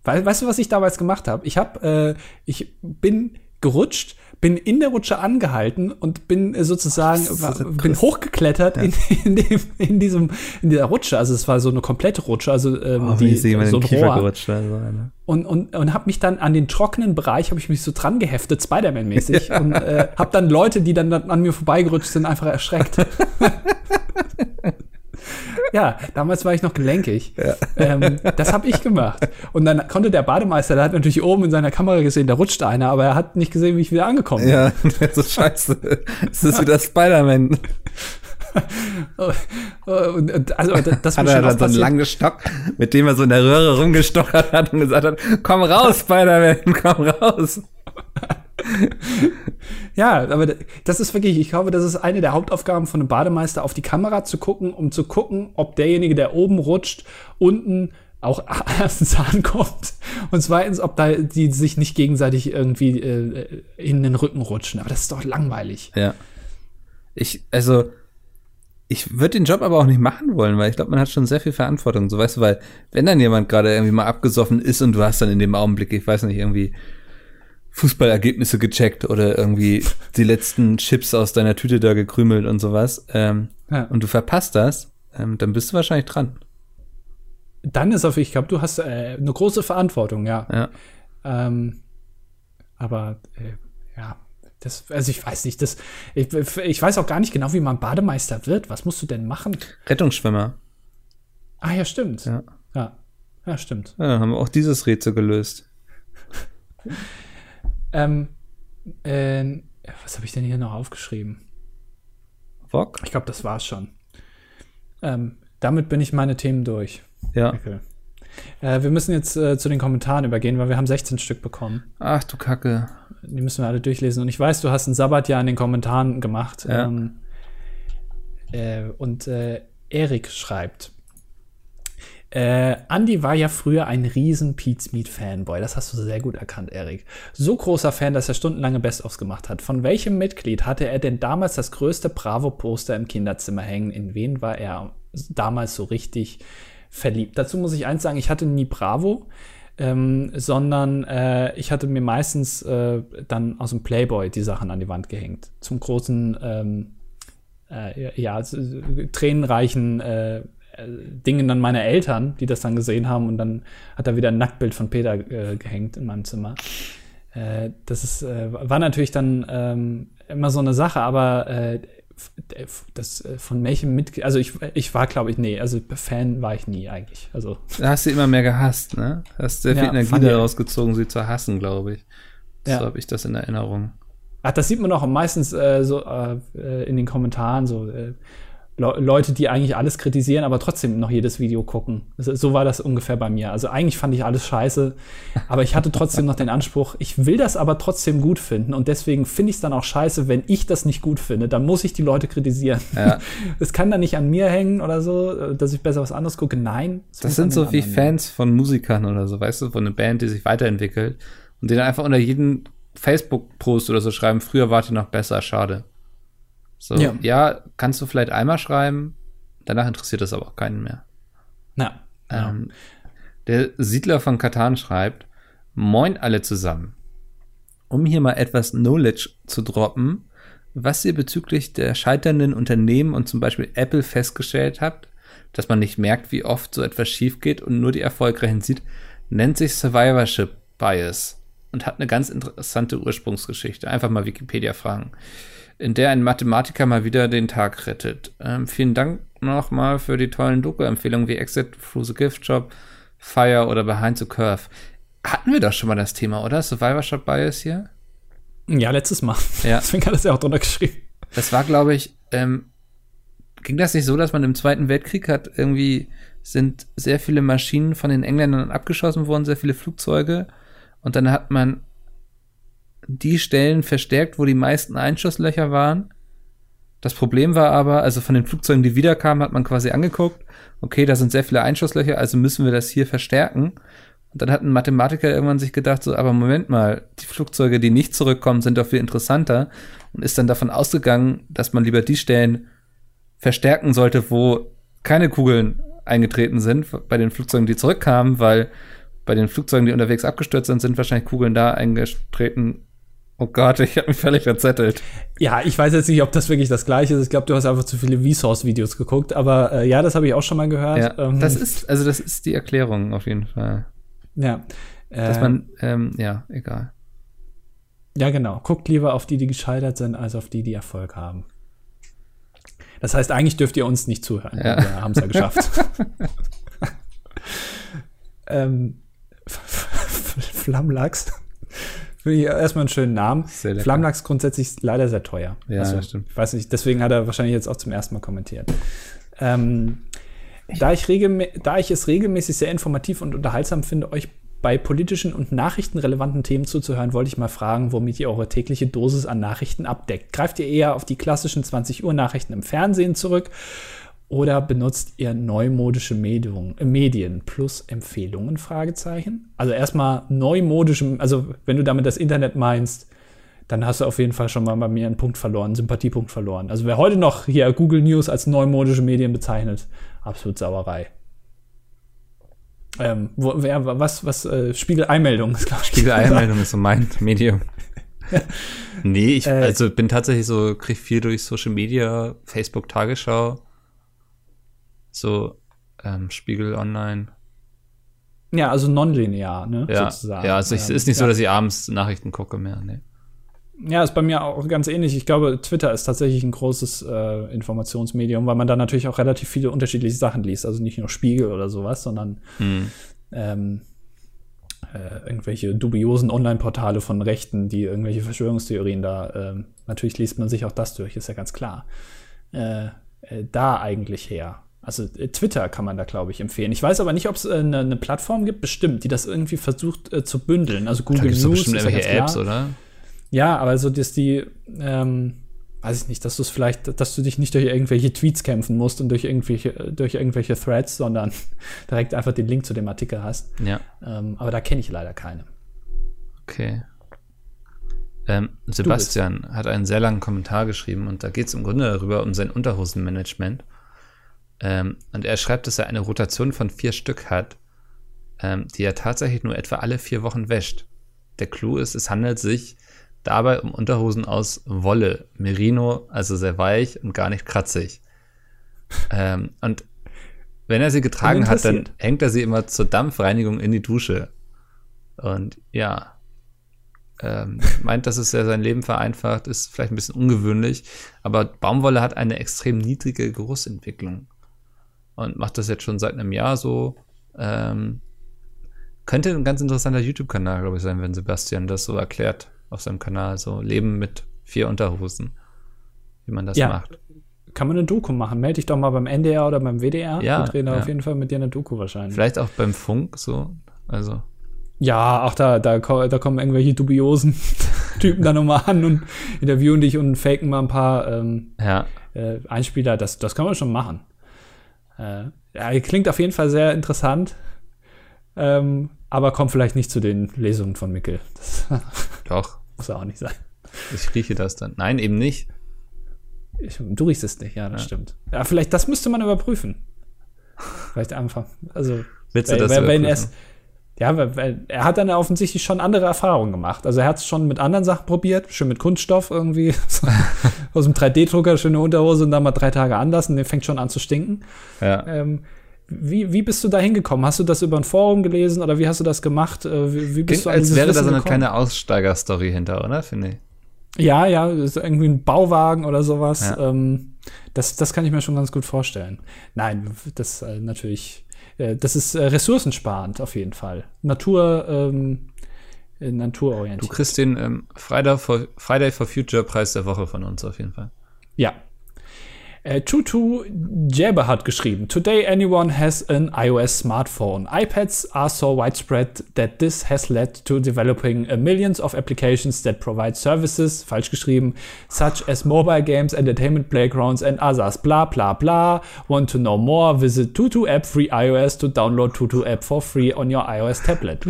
Weißt, weißt du, was ich damals gemacht habe? Ich habe, äh, ich bin gerutscht bin in der Rutsche angehalten und bin äh, sozusagen bin hochgeklettert ja. in, in, dem, in diesem in dieser Rutsche. Also es war so eine komplette Rutsche, also ähm, oh, die, so ein Rohr. Gerutscht, also, ne? und und und habe mich dann an den trockenen Bereich habe ich mich so dran geheftet, Spider-Man-mäßig ja. und äh, habe dann Leute, die dann an mir vorbeigerutscht sind, einfach erschreckt. Ja, damals war ich noch gelenkig. Ja. Ähm, das habe ich gemacht. Und dann konnte der Bademeister, der hat natürlich oben in seiner Kamera gesehen, da rutscht einer, aber er hat nicht gesehen, wie ich wieder angekommen bin. Ja, so scheiße. Es ist wieder Spider-Man. und, also, das hat er dann so einen langen Stock, mit dem er so in der Röhre rumgestochert hat und gesagt hat, komm raus, Spider-Man, komm raus ja, aber das ist wirklich, ich glaube, das ist eine der Hauptaufgaben von einem Bademeister, auf die Kamera zu gucken, um zu gucken, ob derjenige, der oben rutscht, unten auch erstens ankommt und zweitens, ob da die sich nicht gegenseitig irgendwie äh, in den Rücken rutschen. Aber das ist doch langweilig. Ja. Ich, also, ich würde den Job aber auch nicht machen wollen, weil ich glaube, man hat schon sehr viel Verantwortung. So weißt du, weil wenn dann jemand gerade irgendwie mal abgesoffen ist und du hast dann in dem Augenblick, ich weiß nicht, irgendwie Fußballergebnisse gecheckt oder irgendwie die letzten Chips aus deiner Tüte da gekrümelt und sowas. Ähm, ja. Und du verpasst das, ähm, dann bist du wahrscheinlich dran. Dann ist auf, ich glaube, du hast äh, eine große Verantwortung, ja. ja. Ähm, aber äh, ja, das, also ich weiß nicht, das, ich, ich weiß auch gar nicht genau, wie man Bademeister wird. Was musst du denn machen? Rettungsschwimmer. Ah ja, stimmt. Ja, ja, ja stimmt. Ja, dann haben wir auch dieses Rätsel gelöst. Ähm, äh, was habe ich denn hier noch aufgeschrieben? Wok? Ich glaube, das war's schon. Ähm, damit bin ich meine Themen durch. Ja. Okay. Äh, wir müssen jetzt äh, zu den Kommentaren übergehen, weil wir haben 16 Stück bekommen. Ach du Kacke. Die müssen wir alle durchlesen. Und ich weiß, du hast ein Sabbatjahr in den Kommentaren gemacht. Ja. Ähm, äh, und äh, Erik schreibt, äh, Andy war ja früher ein riesen Pete's Meat Fanboy. Das hast du sehr gut erkannt, Erik. So großer Fan, dass er stundenlange Best-ofs gemacht hat. Von welchem Mitglied hatte er denn damals das größte Bravo-Poster im Kinderzimmer hängen? In wen war er damals so richtig verliebt? Dazu muss ich eins sagen, ich hatte nie Bravo. ähm, sondern äh, ich hatte mir meistens äh, dann aus dem Playboy die Sachen an die Wand gehängt. Zum großen, ähm, äh, ja, tränenreichen äh, Dingen dann meiner Eltern, die das dann gesehen haben und dann hat da wieder ein Nacktbild von Peter äh, gehängt in meinem Zimmer. Äh, das ist, war natürlich dann ähm, immer so eine Sache, aber das äh, von welchem mit also ich ich war glaube ich nee also Fan war ich nie eigentlich also. Da hast du immer mehr gehasst ne? Hast sehr viel ja, Energie daraus gezogen sie zu hassen glaube ich. So ja. habe ich das in Erinnerung. Ach das sieht man auch meistens äh, so äh, in den Kommentaren so äh, Leute, die eigentlich alles kritisieren, aber trotzdem noch jedes Video gucken. So war das ungefähr bei mir. Also eigentlich fand ich alles scheiße, aber ich hatte trotzdem noch den Anspruch, ich will das aber trotzdem gut finden und deswegen finde ich es dann auch scheiße, wenn ich das nicht gut finde. Dann muss ich die Leute kritisieren. Es ja. kann dann nicht an mir hängen oder so, dass ich besser was anderes gucke. Nein. Das sind so wie Fans von Musikern oder so, weißt du, von einer Band, die sich weiterentwickelt und die dann einfach unter jeden Facebook-Post oder so schreiben, früher wart ihr noch besser, schade. So, ja. ja, kannst du vielleicht einmal schreiben, danach interessiert das aber auch keinen mehr. Na. Ähm, der Siedler von Katan schreibt: Moin alle zusammen. Um hier mal etwas Knowledge zu droppen, was ihr bezüglich der scheiternden Unternehmen und zum Beispiel Apple festgestellt habt, dass man nicht merkt, wie oft so etwas schief geht und nur die Erfolgreichen sieht, nennt sich Survivorship Bias und hat eine ganz interessante Ursprungsgeschichte. Einfach mal Wikipedia fragen in der ein Mathematiker mal wieder den Tag rettet. Ähm, vielen Dank nochmal für die tollen Doku-Empfehlungen wie Exit Through the Gift Shop, Fire oder Behind the Curve. Hatten wir doch schon mal das Thema, oder? Survivorship Bias hier? Ja, letztes Mal. Ja. Deswegen hat es ja auch drunter geschrieben. Das war, glaube ich, ähm, ging das nicht so, dass man im Zweiten Weltkrieg hat irgendwie sind sehr viele Maschinen von den Engländern abgeschossen worden, sehr viele Flugzeuge. Und dann hat man die Stellen verstärkt, wo die meisten Einschusslöcher waren. Das Problem war aber, also von den Flugzeugen, die wiederkamen, hat man quasi angeguckt, okay, da sind sehr viele Einschusslöcher, also müssen wir das hier verstärken. Und dann hat ein Mathematiker irgendwann sich gedacht, so, aber Moment mal, die Flugzeuge, die nicht zurückkommen, sind doch viel interessanter und ist dann davon ausgegangen, dass man lieber die Stellen verstärken sollte, wo keine Kugeln eingetreten sind bei den Flugzeugen, die zurückkamen, weil bei den Flugzeugen, die unterwegs abgestürzt sind, sind wahrscheinlich Kugeln da eingetreten, Oh Gott, ich habe mich völlig verzettelt. Ja, ich weiß jetzt nicht, ob das wirklich das gleiche ist. Ich glaube, du hast einfach zu viele Vsauce-Videos geguckt. Aber äh, ja, das habe ich auch schon mal gehört. Ja, ähm, das ist, also das ist die Erklärung auf jeden Fall. Ja. Äh, Dass man, ähm, ja, egal. Ja, genau. Guckt lieber auf die, die gescheitert sind, als auf die, die Erfolg haben. Das heißt, eigentlich dürft ihr uns nicht zuhören. Ja. Wir haben es ja geschafft. ähm, Flammlachs. Finde ich erstmal einen schönen Namen. Flammlachs grundsätzlich leider sehr teuer. Ja, also, stimmt. Ich weiß nicht, deswegen hat er wahrscheinlich jetzt auch zum ersten Mal kommentiert. Ähm, da, ich da ich es regelmäßig sehr informativ und unterhaltsam finde, euch bei politischen und nachrichtenrelevanten Themen zuzuhören, wollte ich mal fragen, womit ihr eure tägliche Dosis an Nachrichten abdeckt. Greift ihr eher auf die klassischen 20 Uhr Nachrichten im Fernsehen zurück oder benutzt ihr neumodische Medien, Medien plus Empfehlungen? Fragezeichen. Also erstmal neumodische, also wenn du damit das Internet meinst, dann hast du auf jeden Fall schon mal bei mir einen Punkt verloren, einen Sympathiepunkt verloren. Also wer heute noch hier Google News als neumodische Medien bezeichnet, absolut Sauerei. Ähm, wo, wer, was, was, äh, Spiegel-Einmeldung ist, glaube ich. Spiegel-Einmeldung ist so mein Medium. nee, ich, äh, also bin tatsächlich so, krieg viel durch Social Media, Facebook, Tagesschau so ähm, Spiegel Online. Ja, also nonlinear, ne? Ja, sozusagen. ja also es ist nicht ja. so, dass ich abends Nachrichten gucke mehr, ne. Ja, ist bei mir auch ganz ähnlich. Ich glaube, Twitter ist tatsächlich ein großes äh, Informationsmedium, weil man da natürlich auch relativ viele unterschiedliche Sachen liest. Also nicht nur Spiegel oder sowas, sondern hm. ähm, äh, irgendwelche dubiosen Online-Portale von Rechten, die irgendwelche Verschwörungstheorien da. Äh, natürlich liest man sich auch das durch, ist ja ganz klar. Äh, äh, da eigentlich her. Also äh, Twitter kann man da, glaube ich, empfehlen. Ich weiß aber nicht, ob es eine, äh, eine, Plattform gibt, bestimmt, die das irgendwie versucht äh, zu bündeln. Also Google News. So bestimmt irgendwelche ja Apps, oder? Ja, aber so, dass die, ähm, weiß ich nicht, dass du es vielleicht, dass du dich nicht durch irgendwelche Tweets kämpfen musst und durch irgendwelche, durch irgendwelche Threads, sondern direkt einfach den Link zu dem Artikel hast. Ja. Ähm, aber da kenne ich leider keine. Okay. Ähm, Sebastian hat einen sehr langen Kommentar geschrieben und da geht es im Grunde darüber um sein Unterhosenmanagement. Ähm, und er schreibt, dass er eine Rotation von vier Stück hat. ähm, die er tatsächlich nur etwa alle vier Wochen wäscht. Der Clou ist, es handelt sich dabei um Unterhosen aus Wolle, Merino, also sehr weich und gar nicht kratzig. ähm, und wenn er sie getragen hat, dann hängt er sie immer zur Dampfreinigung in die Dusche. Und ja, ähm, meint, dass es ja sein Leben vereinfacht, ist vielleicht ein bisschen ungewöhnlich, aber Baumwolle hat eine extrem niedrige Geruchsentwicklung und macht das jetzt schon seit einem Jahr so. Ähm, könnte ein ganz interessanter YouTube-Kanal, glaube ich, sein, wenn Sebastian das so erklärt auf seinem Kanal. So Leben mit vier Unterhosen, wie man das ja. macht. Kann man eine Doku machen? Melde dich doch mal beim NDR oder beim WDR. Ja, Wir drehen da ja. auf jeden Fall mit dir eine Doku wahrscheinlich. Vielleicht auch beim Funk so. Also. Ja, auch da, da, da kommen irgendwelche dubiosen Typen dann nochmal an und interviewen dich und faken mal ein paar ähm, ja. äh, Einspieler. Das, das kann man schon machen. Äh, ja, klingt auf jeden Fall sehr interessant. Ähm, aber kommt vielleicht nicht zu den Lesungen von Mickel. Das Doch. muss auch nicht sein. Ich rieche das dann. Nein, eben nicht. Ich, du riechst es nicht, ja, das Ja. stimmt. Ja, vielleicht, das müsste man überprüfen. Vielleicht einfach, also, Willst du das überprüfen? er's- ja, weil, er hat dann offensichtlich schon andere Erfahrungen gemacht. Also er hat es schon mit anderen Sachen probiert, schön mit Kunststoff irgendwie, aus dem 3D-Drucker, schöne Unterhose und dann mal drei Tage anlassen, der fängt schon an zu stinken. Ja. Ähm, wie, wie bist du da hingekommen? Hast du das über ein Forum gelesen oder wie hast du das gemacht? Äh, Wie, wie bist Klingt, du als wäre da Wissen so eine gekommen? kleine Aussteigerstory hinter, oder? Finde ich. Ja, ja, irgendwie ein Bauwagen oder sowas. Ja. Ähm, das, das kann ich mir schon ganz gut vorstellen. Nein, das äh, natürlich, äh, das ist äh, ressourcensparend auf jeden Fall. Natur, ähm, äh, Du naturorientiert. kriegst den ähm, Friday, for, Friday for Future Preis der Woche von uns auf jeden Fall. Ja. Äh, Tutu Jebe hat geschrieben, Today anyone has an iOS smartphone. iPads are so widespread that this has led to developing uh, millions of applications that provide services, falsch geschrieben, such as mobile games, entertainment playgrounds and others. Bla bla bla. Want to know more? Visit Tutu App Free iOS to download Tutu App for free on your iOS tablet.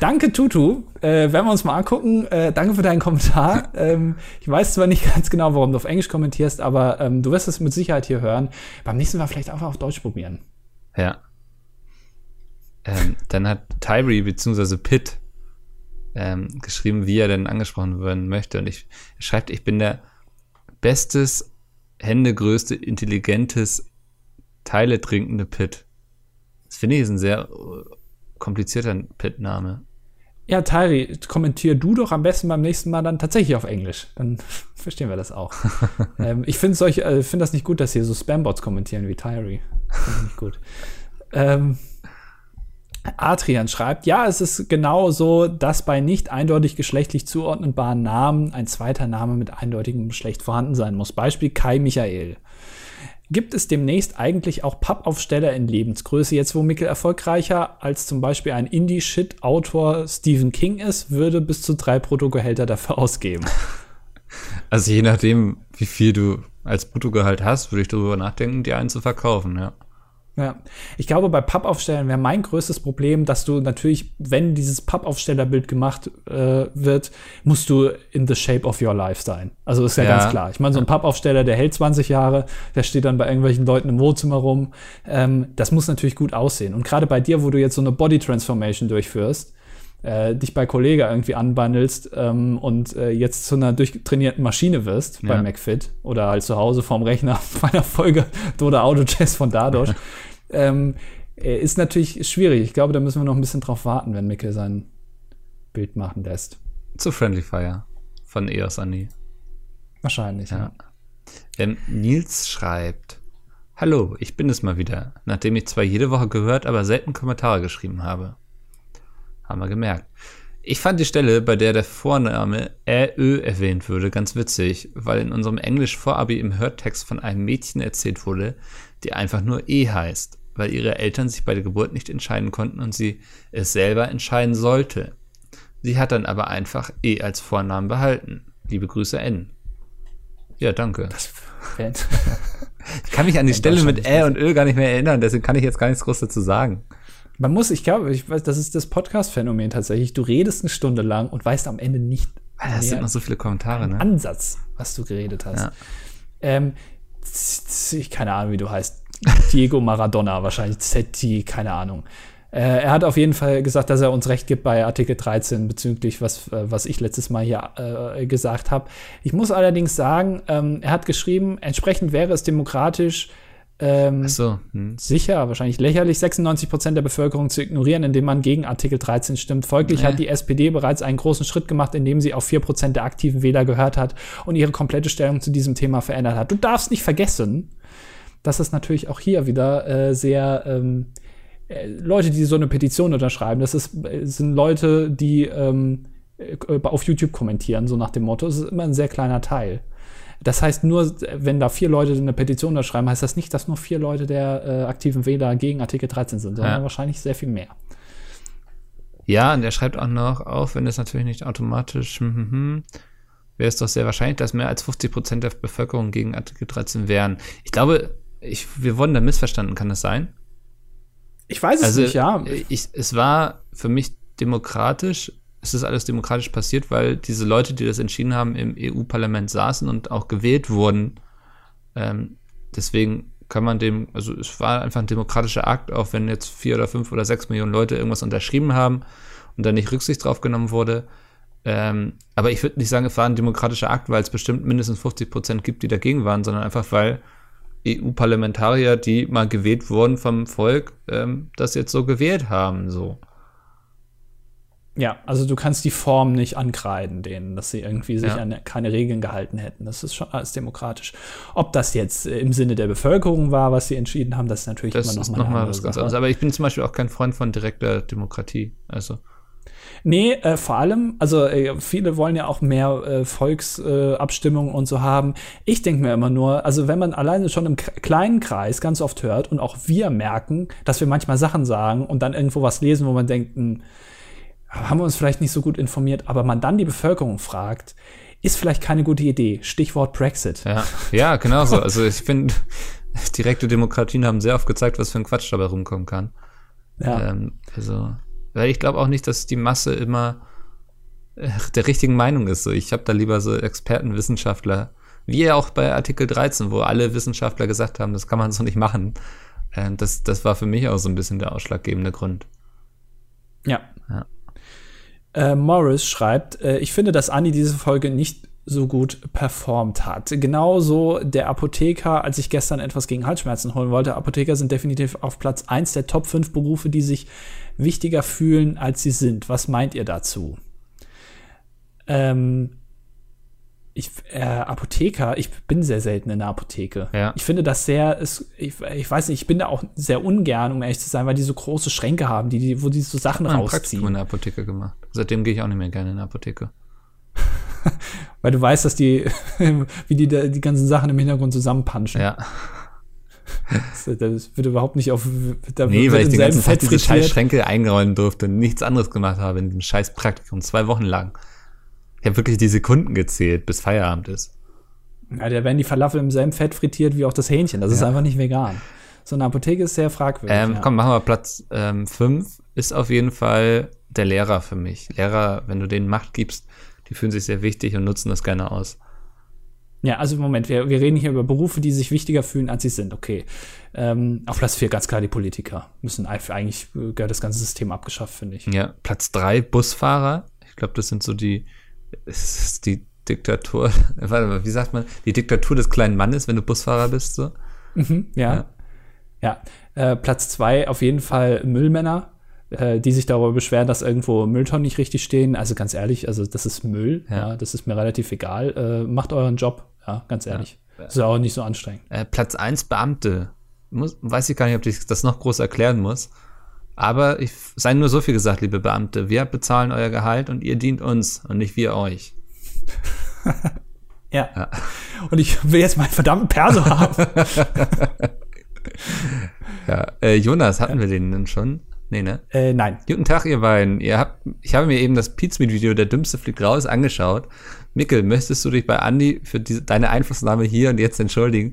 Danke Tutu. Äh, werden wir uns mal angucken. Äh, danke für deinen Kommentar. ähm, ich weiß zwar nicht ganz genau, warum du auf Englisch kommentierst, aber ähm, du wirst es mit Sicherheit hier hören. Beim nächsten Mal vielleicht einfach auf Deutsch probieren. Ja. Ähm, dann hat Tyree bzw. Pitt ähm, geschrieben, wie er denn angesprochen werden möchte. Und ich er schreibt, ich bin der bestes, händegrößte, intelligentes, Teile trinkende Pitt. Das finde ich ist ein sehr äh, komplizierter Pitt-Name. Ja, Tari, kommentier du doch am besten beim nächsten Mal dann tatsächlich auf Englisch. Dann verstehen wir das auch. ähm, ich finde äh, find das nicht gut, dass hier so Spambots kommentieren wie Tyree. Finde ich nicht gut. Ähm, Adrian schreibt, ja, es ist genau so, dass bei nicht eindeutig geschlechtlich zuordnenbaren Namen ein zweiter Name mit eindeutigem Geschlecht vorhanden sein muss. Beispiel Kai Michael. Gibt es demnächst eigentlich auch Pappaufsteller in Lebensgröße? Jetzt, wo Mickel erfolgreicher als zum Beispiel ein Indie-Shit-Autor Stephen King ist, würde bis zu drei Bruttogehälter dafür ausgeben. Also je nachdem, wie viel du als Bruttogehalt hast, würde ich darüber nachdenken, dir einen zu verkaufen, ja. Ja, ich glaube, bei Pappaufstellern wäre mein größtes Problem, dass du natürlich, wenn dieses Pappaufstellerbild gemacht äh, wird, musst du in the shape of your life sein. Also ist ja, Ja. ganz klar. Ich meine, so ein Pappaufsteller, der hält 20 Jahre, der steht dann bei irgendwelchen Leuten im Wohnzimmer rum. Ähm, das muss natürlich gut aussehen. Und gerade bei dir, wo du jetzt so eine Body Transformation durchführst, äh, dich bei Kollega irgendwie anbandelst ähm, und äh, jetzt zu einer durchtrainierten Maschine wirst bei Ja. McFit oder halt zu Hause vorm Rechner bei einer Folge Dode Auto Jazz von Dadosch, ähm, äh, ist natürlich schwierig. Ich glaube, da müssen wir noch ein bisschen drauf warten, wenn Mickel sein Bild machen lässt. Zu Friendly Fire von EOS Ani. Wahrscheinlich, ja. Ja. Ähm, Nils schreibt: Hallo, ich bin es mal wieder, nachdem ich zwar jede Woche gehört, aber selten Kommentare geschrieben habe. Haben wir gemerkt. Ich fand die Stelle, bei der der Vorname Ä-Ö erwähnt würde, ganz witzig, weil in unserem Englisch-Vorabi im Hörtext von einem Mädchen erzählt wurde, die einfach nur E heißt, weil ihre Eltern sich bei der Geburt nicht entscheiden konnten und sie es selber entscheiden sollte. Sie hat dann aber einfach E als Vornamen behalten. Liebe Grüße N. Ja, danke. Ich kann mich an die Stelle mit Ä und Ö gar nicht mehr erinnern, deswegen kann ich jetzt gar nichts groß dazu sagen. Man muss, ich glaube, ich weiß, das ist das Podcast-Phänomen tatsächlich. Du redest eine Stunde lang und weißt am Ende nicht Alter, das sind noch so viele Kommentare, ne? Ansatz, was du geredet hast. Ja. Ähm, ich keine Ahnung, wie du heißt. Diego Maradona, wahrscheinlich Zetti, keine Ahnung. Äh, er hat auf jeden Fall gesagt, dass er uns recht gibt bei Artikel 13 bezüglich was, äh, was ich letztes Mal hier äh, gesagt habe. Ich muss allerdings sagen, ähm, er hat geschrieben, entsprechend wäre es demokratisch, ähm, so. hm. sicher, wahrscheinlich lächerlich, 96 Prozent der Bevölkerung zu ignorieren, indem man gegen Artikel 13 stimmt. Folglich Nee. hat die SPD bereits einen großen Schritt gemacht, indem sie auf 4 Prozent der aktiven Wähler gehört hat und ihre komplette Stellung zu diesem Thema verändert hat. Du darfst nicht vergessen, dass es natürlich auch hier wieder äh, sehr ähm, äh, Leute, die so eine Petition unterschreiben, das ist, äh, sind Leute, die ähm, äh, auf YouTube kommentieren, so nach dem Motto. Es ist immer ein sehr kleiner Teil. Das heißt, nur wenn da vier Leute eine Petition unterschreiben, heißt das nicht, dass nur vier Leute der äh, aktiven Wähler gegen Artikel 13 sind, sondern Ja. wahrscheinlich sehr viel mehr. Ja, und er schreibt auch noch auf, wenn es natürlich nicht automatisch, hm, hm, hm, wäre es doch sehr wahrscheinlich, dass mehr als 50 Prozent der Bevölkerung gegen Artikel 13 wären. Ich glaube, ich, wir wurden da missverstanden, kann das sein? Ich weiß es Also, nicht, ja. ich, es war für mich demokratisch, es ist alles demokratisch passiert, weil diese Leute, die das entschieden haben, im EU-Parlament saßen und auch gewählt wurden. Ähm, deswegen kann man dem, also es war einfach ein demokratischer Akt, auch wenn jetzt vier oder fünf oder sechs Millionen Leute irgendwas unterschrieben haben und da nicht Rücksicht drauf genommen wurde. Ähm, aber ich würde nicht sagen, es war ein demokratischer Akt, weil es bestimmt mindestens 50 Prozent gibt, die dagegen waren, sondern einfach, weil EU-Parlamentarier, die mal gewählt wurden vom Volk, ähm, das jetzt so gewählt haben, so. Ja, also du kannst die Form nicht ankreiden, denen, dass sie irgendwie sich Ja. an keine Regeln gehalten hätten. Das ist schon alles demokratisch. Ob das jetzt äh, im Sinne der Bevölkerung war, was sie entschieden haben, das ist natürlich Das immer ist noch mal eine nochmal andere was ganz anderes. Aber ich bin zum Beispiel auch kein Freund von direkter Demokratie. Also, Nee, äh, vor allem, also äh, viele wollen ja auch mehr äh, Volksabstimmungen äh, und so haben. Ich denke mir immer nur, also wenn man alleine schon im kleinen Kreis ganz oft hört und auch wir merken, dass wir manchmal Sachen sagen und dann irgendwo was lesen, wo man denkt, hm, haben wir uns vielleicht nicht so gut informiert, aber man dann die Bevölkerung fragt, ist vielleicht keine gute Idee. Stichwort Brexit. ja, ja, genau so. Also ich finde, direkte Demokratien haben sehr oft gezeigt, was für ein Quatsch dabei rumkommen kann. Ja. Ähm, also, weil ich glaube auch nicht, dass die Masse immer äh, der richtigen Meinung ist. So, ich habe da lieber so Experten, Wissenschaftler, wie ja auch bei Artikel 13, wo alle Wissenschaftler gesagt haben, das kann man so nicht machen. Äh, das, das war für mich auch so ein bisschen der ausschlaggebende Grund. Ja. Ja. Äh, Morris schreibt, äh, ich finde, dass Anni diese Folge nicht so gut performt hat. Genauso der Apotheker, als ich gestern etwas gegen Halsschmerzen holen wollte. Apotheker sind definitiv auf Platz 1 der Top 5 Berufe, die sich wichtiger fühlen, als sie sind. Was meint ihr dazu? Ähm, ich, äh, Apotheker, ich bin sehr selten in der Apotheke. Ja. Ich finde das sehr, ist, ich, ich weiß nicht, ich bin da auch sehr ungern, um ehrlich zu sein, weil die so große Schränke haben, die, die, wo die so Sachen Ich habe ein rausziehen. Praktikum in der Apotheke gemacht. Seitdem gehe ich auch nicht mehr gerne in der Apotheke. Weil du weißt, dass die, wie die da die ganzen Sachen im Hintergrund zusammenpanschen. Ja. Das, das wird überhaupt nicht auf. Da Nee, weil ich den ganzen Tag diese scheiß. Schränke einräumen durfte und nichts anderes gemacht habe in dem scheiß Praktikum. Zwei Wochen lang. Ich habe wirklich die Sekunden gezählt, bis Feierabend ist. Ja, da werden die Falafel im selben Fett frittiert wie auch das Hähnchen. Das ist Ja. einfach nicht vegan. So eine Apotheke ist sehr fragwürdig. Ähm, ja. Komm, machen wir Platz 5. ist auf jeden Fall der Lehrer für mich. Lehrer, wenn du denen Macht gibst, die fühlen sich sehr wichtig und nutzen das gerne aus. Ja, also Moment, wir, wir reden hier über Berufe, die sich wichtiger fühlen, als sie sind. Okay. Ähm, auf Platz 4 ganz klar die Politiker. Müssen eigentlich äh, gehört das ganze System abgeschafft, finde ich. Ja, Platz 3, Busfahrer. Ich glaube, das sind so die, es ist die Diktatur, warte mal, wie sagt man, die Diktatur des kleinen Mannes, wenn du Busfahrer bist, so. Mhm, ja. Ja. Äh, Platz 2 auf jeden Fall Müllmänner, äh, die sich darüber beschweren, dass irgendwo Mülltonnen nicht richtig stehen. Also ganz ehrlich, also das ist Müll. Ja. Ja, das ist mir relativ egal. Äh, macht euren Job. Ja, ganz ehrlich. Ja. Ist ja auch nicht so anstrengend. Äh, Platz 1 Beamte. Muss, weiß ich gar nicht, ob ich das noch groß erklären muss. Aber ich sei nur so viel gesagt, liebe Beamte. Wir bezahlen euer Gehalt und ihr dient uns und nicht wir euch. Ja. Ja. Und ich will jetzt meinen verdammten Perso haben. Ja, äh, Jonas, hatten wir den denn schon? Nee, ne? äh, nein. Guten Tag, ihr beiden. Ihr habt, ich habe mir eben das Pizmeet-Video Der Dümmste fliegt raus angeschaut. Mikkel, möchtest du dich bei Andi für diese, deine Einflussnahme hier und jetzt entschuldigen?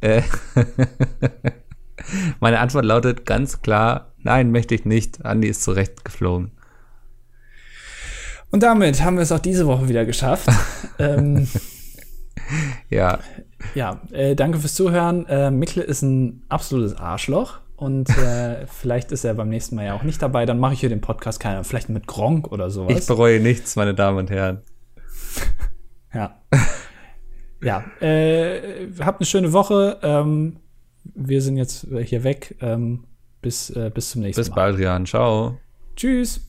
Äh, Meine Antwort lautet ganz klar, nein, möchte ich nicht. Andi ist zurecht geflogen. Und damit haben wir es auch diese Woche wieder geschafft. ähm, Ja, ja, äh, danke fürs Zuhören. Äh, Mikkel ist ein absolutes Arschloch Und äh, vielleicht ist er beim nächsten Mal ja auch nicht dabei. Dann mache ich hier den Podcast keine, vielleicht mit Gronk oder sowas. Ich bereue nichts, meine Damen und Herren. ja. ja. Äh, habt eine schöne Woche. Ähm, wir sind jetzt hier weg. Ähm, bis, äh, bis zum nächsten Bis Mal. bald, Jan. Ciao. Tschüss.